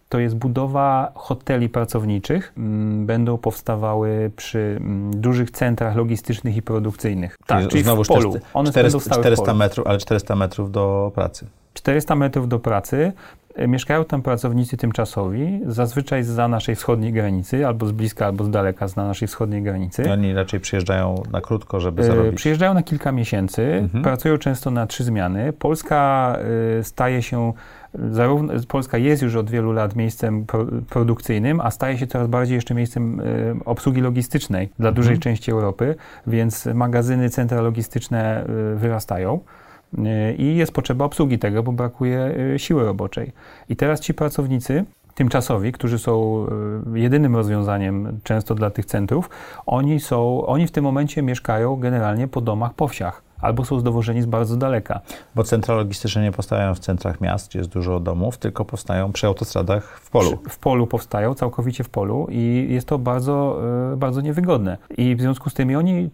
S2: to jest budowa hoteli pracowniczych. Mm, będą powstawały przy mm, dużych centrach logistycznych i produkcyjnych.
S1: Tak, czyli, czyli w polu. 400, One 400, 400 metrów, ale 400 metrów do pracy.
S2: 400 metrów do pracy. E, mieszkają tam pracownicy tymczasowi, zazwyczaj za naszej wschodniej granicy, albo z bliska, albo z daleka z naszej wschodniej granicy.
S1: I oni raczej przyjeżdżają na krótko, żeby e, zarobić.
S2: Przyjeżdżają na kilka miesięcy, mhm. pracują często na trzy zmiany. Polska e, staje się zarówno Polska jest już od wielu lat miejscem pro, produkcyjnym, a staje się coraz bardziej jeszcze miejscem obsługi logistycznej dla dużej mhm. części Europy, więc magazyny, centra logistyczne wyrastają. Y, i jest potrzeba obsługi tego, bo brakuje y, siły roboczej. I teraz ci pracownicy, tymczasowi, którzy są y, jedynym rozwiązaniem często dla tych centrów, oni są, oni w tym momencie mieszkają generalnie po domach, po wsiach albo są zdowożeni z bardzo daleka.
S1: Bo centra logistyczne nie powstają w centrach miast, gdzie jest dużo domów, tylko powstają przy autostradach w polu.
S2: W polu powstają, całkowicie w polu i jest to bardzo, bardzo niewygodne. I w związku z tym oni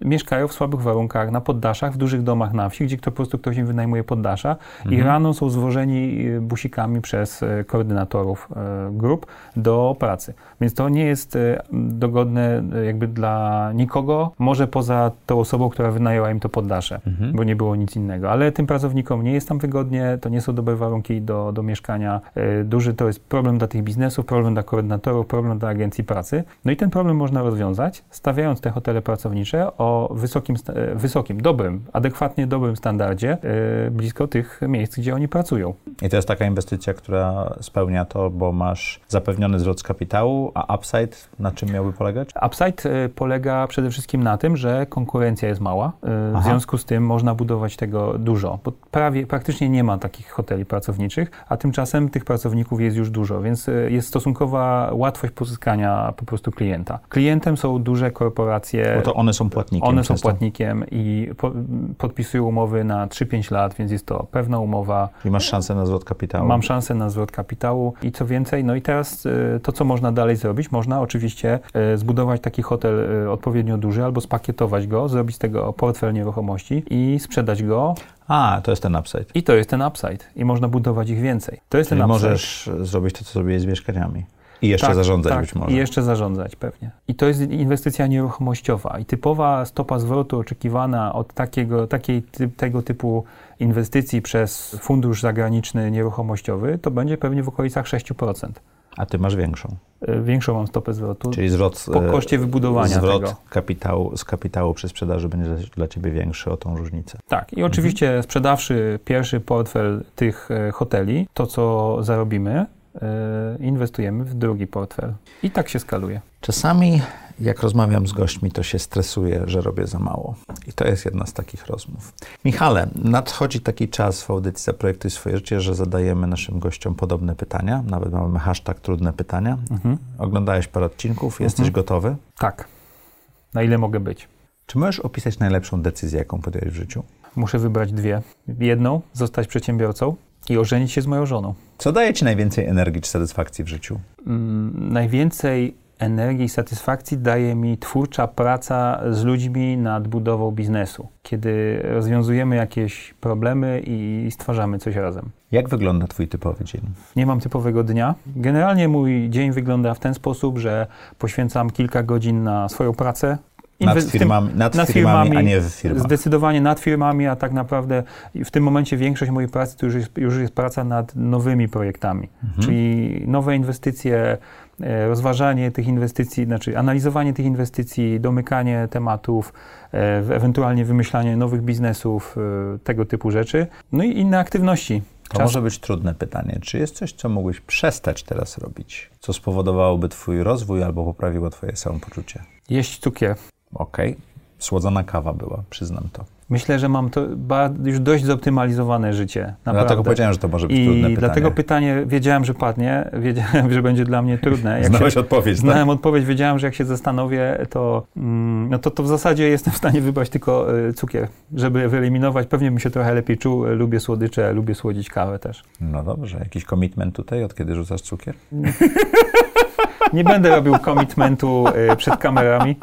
S2: mieszkają w słabych warunkach, na poddaszach, w dużych domach na wsi, gdzie po prostu ktoś im wynajmuje poddasza mhm. i rano są zwożeni e, busikami przez e, koordynatorów e, grup do pracy. Więc to nie jest dogodne jakby dla nikogo, może poza tą osobą, która wynajęła im to poddasze, mhm. bo nie było nic innego. Ale tym pracownikom nie jest tam wygodnie, to nie są dobre warunki do, do mieszkania. Duży to jest problem dla tych biznesów, problem dla koordynatorów, problem dla agencji pracy. No i ten problem można rozwiązać, stawiając te hotele pracownicze o wysokim, e, wysokim, dobrym, adekwatnie dobrym standardzie e, blisko tych miejsc, gdzie oni pracują.
S1: I to jest taka inwestycja, która spełnia to, bo masz zapewniony zwrot z kapitału, a upside na czym miałby polegać?
S2: Upside e, polega przede wszystkim na tym, że konkurencja jest mała. W Aha. związku z tym można budować tego dużo, bo prawie, praktycznie nie ma takich hoteli pracowniczych, a tymczasem tych pracowników jest już dużo, więc jest stosunkowa łatwość pozyskania po prostu klienta. Klientem są duże korporacje.
S1: Bo to one są płatnikiem.
S2: One są płatnikiem i po, podpisują umowy na 3-5 lat, więc jest to pewna umowa.
S1: I masz szansę na zwrot kapitału.
S2: Mam szansę na zwrot kapitału i co więcej, no i teraz to, co można dalej zrobić, można oczywiście e, zbudować taki hotel e, odpowiednio duży albo spakietować go, zrobić z tego portfel nieruchomości i sprzedać go
S1: a, to jest ten upside.
S2: I to jest ten upside. I można budować ich więcej. To jest
S1: Czyli
S2: ten
S1: upside. możesz zrobić to, co zrobiłeś z mieszkaniami. I jeszcze tak, zarządzać
S2: tak,
S1: być może.
S2: I jeszcze zarządzać pewnie. I to jest inwestycja nieruchomościowa. I typowa stopa zwrotu oczekiwana od takiego, takiej, tego typu inwestycji przez fundusz zagraniczny nieruchomościowy to będzie pewnie w okolicach 6%.
S1: A ty masz większą?
S2: E, większą mam stopę zwrotu.
S1: Czyli zwrot
S2: po koszcie wybudowania
S1: zwrot
S2: tego.
S1: Kapitału, z kapitału przy sprzedaży będzie dla ciebie większy o tą różnicę.
S2: Tak. I oczywiście mhm. sprzedawszy pierwszy portfel tych e, hoteli, to co zarobimy, E, inwestujemy w drugi portfel. I tak się skaluje.
S1: Czasami, jak rozmawiam z gośćmi, to się stresuję, że robię za mało. I to jest jedna z takich rozmów. Michale, nadchodzi taki czas w audycji Zaprojektuj swoje życie, że zadajemy naszym gościom podobne pytania. Nawet mamy hashtag trudne pytania. Mhm. Oglądałeś parę odcinków, jesteś mhm. gotowy?
S2: Tak. Na ile mogę być?
S1: Czy możesz opisać najlepszą decyzję, jaką podjąłeś w życiu?
S2: Muszę wybrać dwie. Jedną, zostać przedsiębiorcą, i ożenić się z moją żoną.
S1: Co daje Ci najwięcej energii czy satysfakcji w życiu?
S2: Mm, najwięcej energii i satysfakcji daje mi twórcza praca z ludźmi nad budową biznesu, kiedy rozwiązujemy jakieś problemy i stwarzamy coś razem.
S1: Jak wygląda Twój typowy dzień?
S2: Nie mam typowego dnia. Generalnie mój dzień wygląda w ten sposób, że poświęcam kilka godzin na swoją pracę,
S1: nad, firmami, tym, nad, nad firmami, firmami, a nie w firmach.
S2: Zdecydowanie nad firmami, a tak naprawdę w tym momencie większość mojej pracy to już jest, już jest praca nad nowymi projektami, mhm. czyli nowe inwestycje, rozważanie tych inwestycji, znaczy analizowanie tych inwestycji, domykanie tematów, e, ewentualnie wymyślanie nowych biznesów, e, tego typu rzeczy, no i inne aktywności.
S1: To Czas... może być trudne pytanie. Czy jest coś, co mógłbyś przestać teraz robić, co spowodowałoby Twój rozwój albo poprawiło Twoje samopoczucie?
S2: Jeść cukier.
S1: Okej. Okay. Słodzona kawa była, przyznam to.
S2: Myślę, że mam już dość zoptymalizowane życie. Naprawdę.
S1: Dlatego powiedziałem, że to może być
S2: I
S1: trudne pytanie.
S2: dlatego pytanie wiedziałem, że padnie, [LAUGHS] wiedziałem, że będzie dla mnie trudne.
S1: Jak Znałeś się, odpowiedź,
S2: tak? Znałem odpowiedź, wiedziałem, że jak się zastanowię, to, mm, no to, to w zasadzie jestem w stanie wybrać tylko y, cukier, żeby wyeliminować. Pewnie bym się trochę lepiej czuł. Lubię słodycze, lubię słodzić kawę też.
S1: No dobrze. Jakiś commitment tutaj, od kiedy rzucasz cukier? [LAUGHS]
S2: nie będę robił komitmentu y, przed kamerami,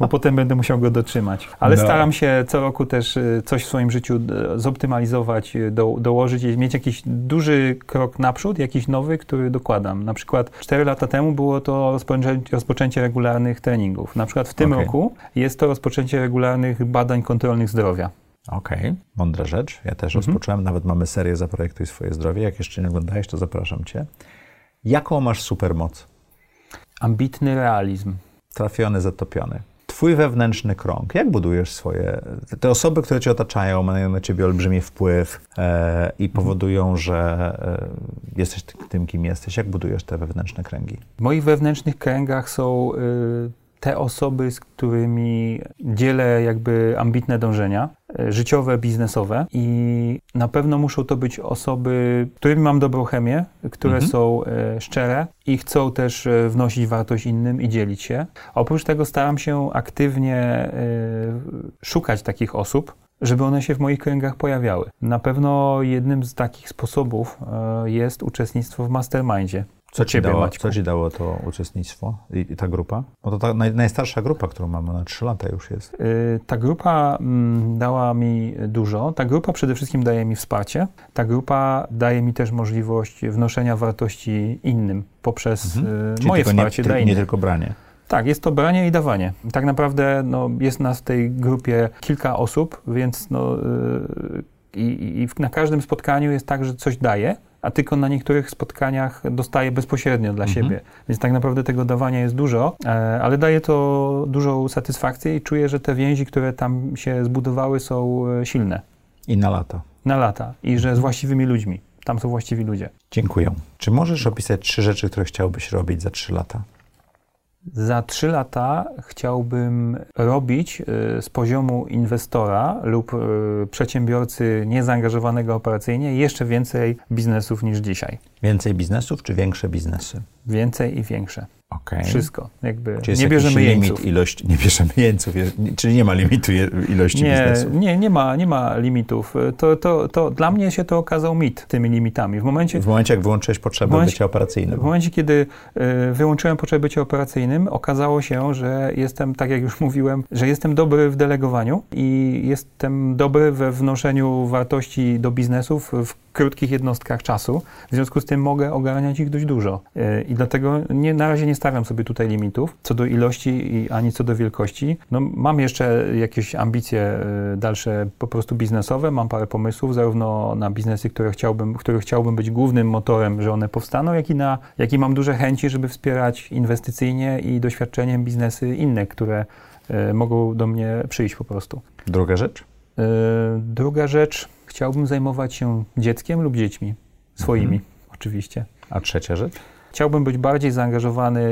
S2: bo potem będę musiał go dotrzymać. Ale no. staram się co roku też y, coś w swoim życiu zoptymalizować, do, dołożyć i mieć jakiś duży krok naprzód, jakiś nowy, który dokładam. Na przykład 4 lata temu było to rozpoczęcie, rozpoczęcie regularnych treningów. Na przykład w tym okay. roku jest to rozpoczęcie regularnych badań kontrolnych zdrowia.
S1: Okej, okay. mądra rzecz. Ja też mhm. rozpocząłem, nawet mamy serię Zaprojektuj swoje zdrowie. Jak jeszcze nie oglądałeś, to zapraszam Cię. Jaką masz supermoc?
S2: Ambitny realizm.
S1: Trafiony, zatopiony. Twój wewnętrzny krąg. Jak budujesz swoje... Te osoby, które Cię otaczają, mają na Ciebie olbrzymi wpływ e, i mhm. powodują, że e, jesteś tym, kim jesteś. Jak budujesz te wewnętrzne kręgi?
S2: W moich wewnętrznych kręgach są... Y te osoby, z którymi dzielę jakby ambitne dążenia e, życiowe, biznesowe i na pewno muszą to być osoby, którymi mam dobrą chemię, które mhm. są e, szczere i chcą też e, wnosić wartość innym i dzielić się. Oprócz tego staram się aktywnie szukać takich osób, żeby one się w moich kręgach pojawiały. Na pewno jednym z takich sposobów jest uczestnictwo w mastermindzie.
S1: Co ciebie, dało, co ci dało to uczestnictwo i, i ta grupa? Bo to ta naj, najstarsza grupa, którą mamy, na 3 lata już jest. Yy,
S2: ta grupa mm, dała mi dużo. Ta grupa przede wszystkim daje mi wsparcie. Ta grupa daje mi też możliwość wnoszenia wartości innym poprzez mhm. yy, moje wsparcie
S1: nie,
S2: dla
S1: innych. Nie tylko branie.
S2: Tak, jest to branie i dawanie. Tak naprawdę no, jest nas w tej grupie kilka osób, więc no, yy, i, i na każdym spotkaniu jest tak, że coś daje, a tylko na niektórych spotkaniach dostaję bezpośrednio dla mhm. siebie. Więc tak naprawdę tego dawania jest dużo, e, ale daje to dużą satysfakcję i czuję, że te więzi, które tam się zbudowały, są e, silne.
S1: I na lata.
S2: Na lata. I że z mhm. właściwymi ludźmi. Tam są właściwi ludzie.
S1: Dziękuję. Czy możesz opisać trzy rzeczy, które chciałbyś robić za trzy lata?
S2: Za trzy lata chciałbym robić y, z poziomu inwestora lub y, przedsiębiorcy niezaangażowanego operacyjnie jeszcze więcej biznesów niż dzisiaj.
S1: Więcej biznesów czy większe biznesy?
S2: Więcej i większe.
S1: Okay.
S2: Wszystko. Jakby Czy nie bierzemy jeńców.
S1: Ilość, nie bierzemy jeńców, czyli nie ma limitu ilości
S2: nie,
S1: biznesów.
S2: Nie, nie ma, nie ma limitów. To, to, to dla mnie się to okazał mit, tymi limitami.
S1: W momencie, w momencie jak wyłączyłeś potrzebę momencie, bycia operacyjnym.
S2: W momencie, kiedy y, wyłączyłem potrzebę bycia operacyjnym, okazało się, że jestem, tak jak już [LAUGHS] mówiłem, że jestem dobry w delegowaniu i jestem dobry we wnoszeniu wartości do biznesów w krótkich jednostkach czasu. W związku z tym mogę ogarniać ich dość dużo. E, I dlatego nie, na razie nie stawiam sobie tutaj limitów co do ilości i ani co do wielkości. No, mam jeszcze jakieś ambicje e, dalsze po prostu biznesowe, mam parę pomysłów, zarówno na biznesy, które chciałbym, których chciałbym być głównym motorem, że one powstaną, jak i, na, jak i mam duże chęci, żeby wspierać inwestycyjnie i doświadczeniem biznesy inne, które e, mogą do mnie przyjść po prostu.
S1: Druga rzecz?
S2: Druga rzecz, Chciałbym zajmować się dzieckiem lub dziećmi swoimi, mhm. oczywiście.
S1: A trzecia rzecz?
S2: Chciałbym być bardziej zaangażowany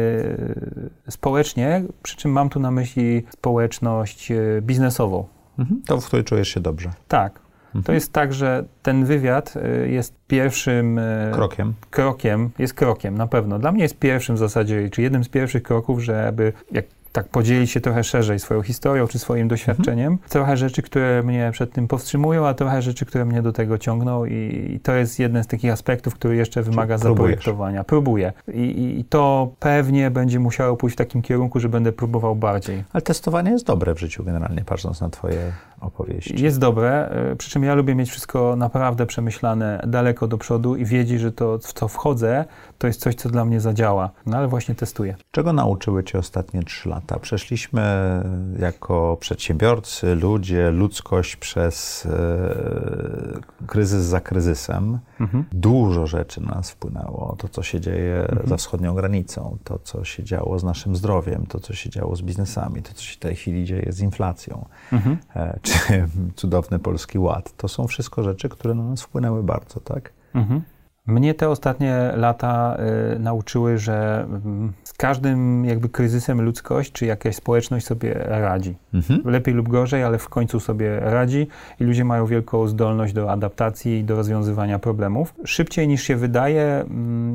S2: e, społecznie, przy czym mam tu na myśli społeczność e, biznesową.
S1: Mhm. To, w której czujesz się dobrze.
S2: Tak. Mhm. To jest tak, że ten wywiad e, jest pierwszym
S1: krokiem.
S2: krokiem. Jest krokiem, na pewno. Dla mnie jest pierwszym w zasadzie, czy jednym z pierwszych kroków, żeby jak tak podzielić się trochę szerzej swoją historią czy swoim doświadczeniem. Mhm. Trochę rzeczy, które mnie przed tym powstrzymują, a trochę rzeczy, które mnie do tego ciągną i, to jest jeden z takich aspektów, który jeszcze wymaga zaprojektowania. Próbuję. I, I, to pewnie będzie musiało pójść w takim kierunku, że będę próbował bardziej.
S1: Ale testowanie jest dobre w życiu generalnie, patrząc na twoje opowieści.
S2: Jest dobre, e, przy czym ja lubię mieć wszystko naprawdę przemyślane daleko do przodu i wiedzieć, że to, w co wchodzę, to jest coś, co dla mnie zadziała. No ale właśnie testuję.
S1: Czego nauczyły cię ostatnie trzy lata? Przeszliśmy jako przedsiębiorcy, ludzie, ludzkość przez e, kryzys za kryzysem. Mhm. Dużo rzeczy na nas wpłynęło. To, co się dzieje mhm. za wschodnią granicą, to, co się działo z naszym zdrowiem, to, co się działo z biznesami, to, co się w tej chwili dzieje z inflacją, mhm. e, czy [LAUGHS] cudowny polski ład. To są wszystko rzeczy, które na nas wpłynęły bardzo, tak? Mhm.
S2: Mnie te ostatnie lata y, nauczyły, że y, z każdym jakby kryzysem ludzkość czy jakaś społeczność sobie radzi. Mhm. Lepiej lub gorzej, ale w końcu sobie radzi i ludzie mają wielką zdolność do adaptacji i do rozwiązywania problemów. Szybciej niż się wydaje,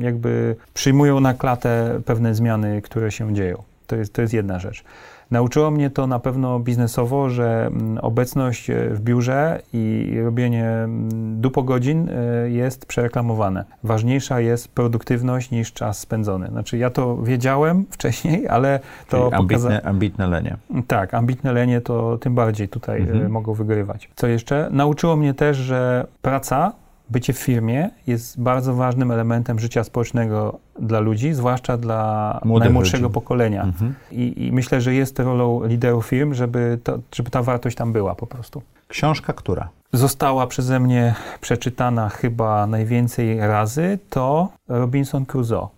S2: y, jakby przyjmują na klatę pewne zmiany, które się dzieją. To jest, to jest jedna rzecz. Nauczyło mnie to na pewno biznesowo, że mm, obecność e, w biurze i robienie mm, dupo godzin e, jest przereklamowane. Ważniejsza jest produktywność niż czas spędzony. Znaczy ja to wiedziałem [LAUGHS] wcześniej, ale to
S1: pokazało... Ambitne, ambitne lenie.
S2: Tak, ambitne lenie to tym bardziej tutaj mhm. mogą wygrywać. Co jeszcze? Nauczyło mnie też, że praca bycie w firmie jest bardzo ważnym elementem życia społecznego dla ludzi, zwłaszcza dla Młodych najmłodszego ludzi. pokolenia. Mhm. I, I, myślę, że jest rolą liderów firm, żeby, to, żeby ta wartość tam była po prostu.
S1: Książka która?
S2: Została przeze mnie przeczytana chyba najwięcej razy, to Robinson Crusoe.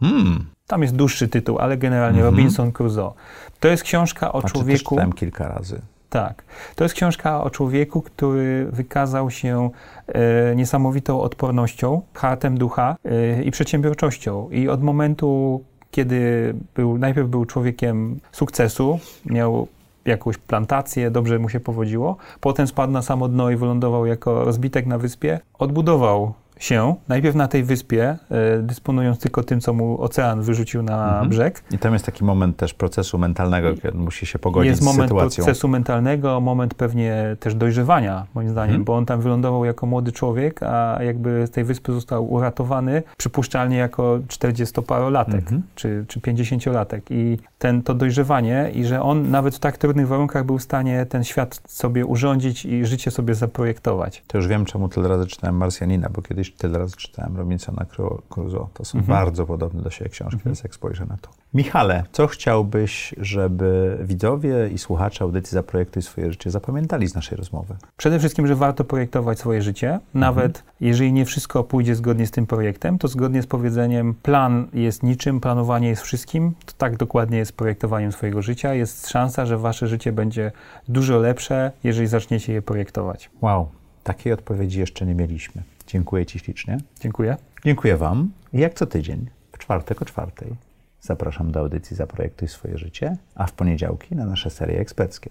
S2: Hmm. Tam jest dłuższy tytuł, ale generalnie mhm. Robinson Crusoe. To jest książka o
S1: znaczy,
S2: człowieku.
S1: Też kilka razy.
S2: Tak. To jest książka o człowieku, który wykazał się e, niesamowitą odpornością, hartem ducha e, i przedsiębiorczością. I od momentu, kiedy był, najpierw był człowiekiem sukcesu, miał jakąś plantację, dobrze mu się powodziło, potem spadł na samo dno i wylądował jako rozbitek na wyspie, odbudował się, najpierw na tej wyspie, e, dysponując tylko tym, co mu ocean wyrzucił na mhm. brzeg.
S1: I tam jest taki moment też procesu mentalnego, kiedy musi się pogodzić jest z sytuacją.
S2: Jest moment procesu mentalnego, moment pewnie też dojrzewania, moim zdaniem, mhm. bo on tam wylądował jako młody człowiek, a jakby z tej wyspy został uratowany, przypuszczalnie jako 40-parolatek, mhm. czy, czy 50-latek. I ten, to dojrzewanie i że on nawet w tak trudnych warunkach był w stanie ten świat sobie urządzić i życie sobie zaprojektować.
S1: To już wiem, czemu tyle razy czytałem Marsjanina, bo kiedyś tyle razy czytałem Robinsona Crusoe. To są mhm. bardzo podobne do siebie książki, mhm. więc jak spojrzę na to. Michale, co chciałbyś, żeby widzowie i słuchacze audycji Zaprojektuj swoje życie zapamiętali z naszej rozmowy?
S2: Przede wszystkim, że warto projektować swoje życie. Nawet mhm. jeżeli nie wszystko pójdzie zgodnie z tym projektem, to zgodnie z powiedzeniem plan jest niczym, planowanie jest wszystkim. To tak dokładnie jest projektowaniem swojego życia. Jest szansa, że wasze życie będzie dużo lepsze, jeżeli zaczniecie je projektować.
S1: Wow, takiej odpowiedzi jeszcze nie mieliśmy. Dziękuję Ci ślicznie.
S2: Dziękuję.
S1: Dziękuję Wam. I jak co tydzień, w czwartek o czwartej, zapraszam do audycji Zaprojektuj swoje życie, a w poniedziałki na nasze serie eksperckie.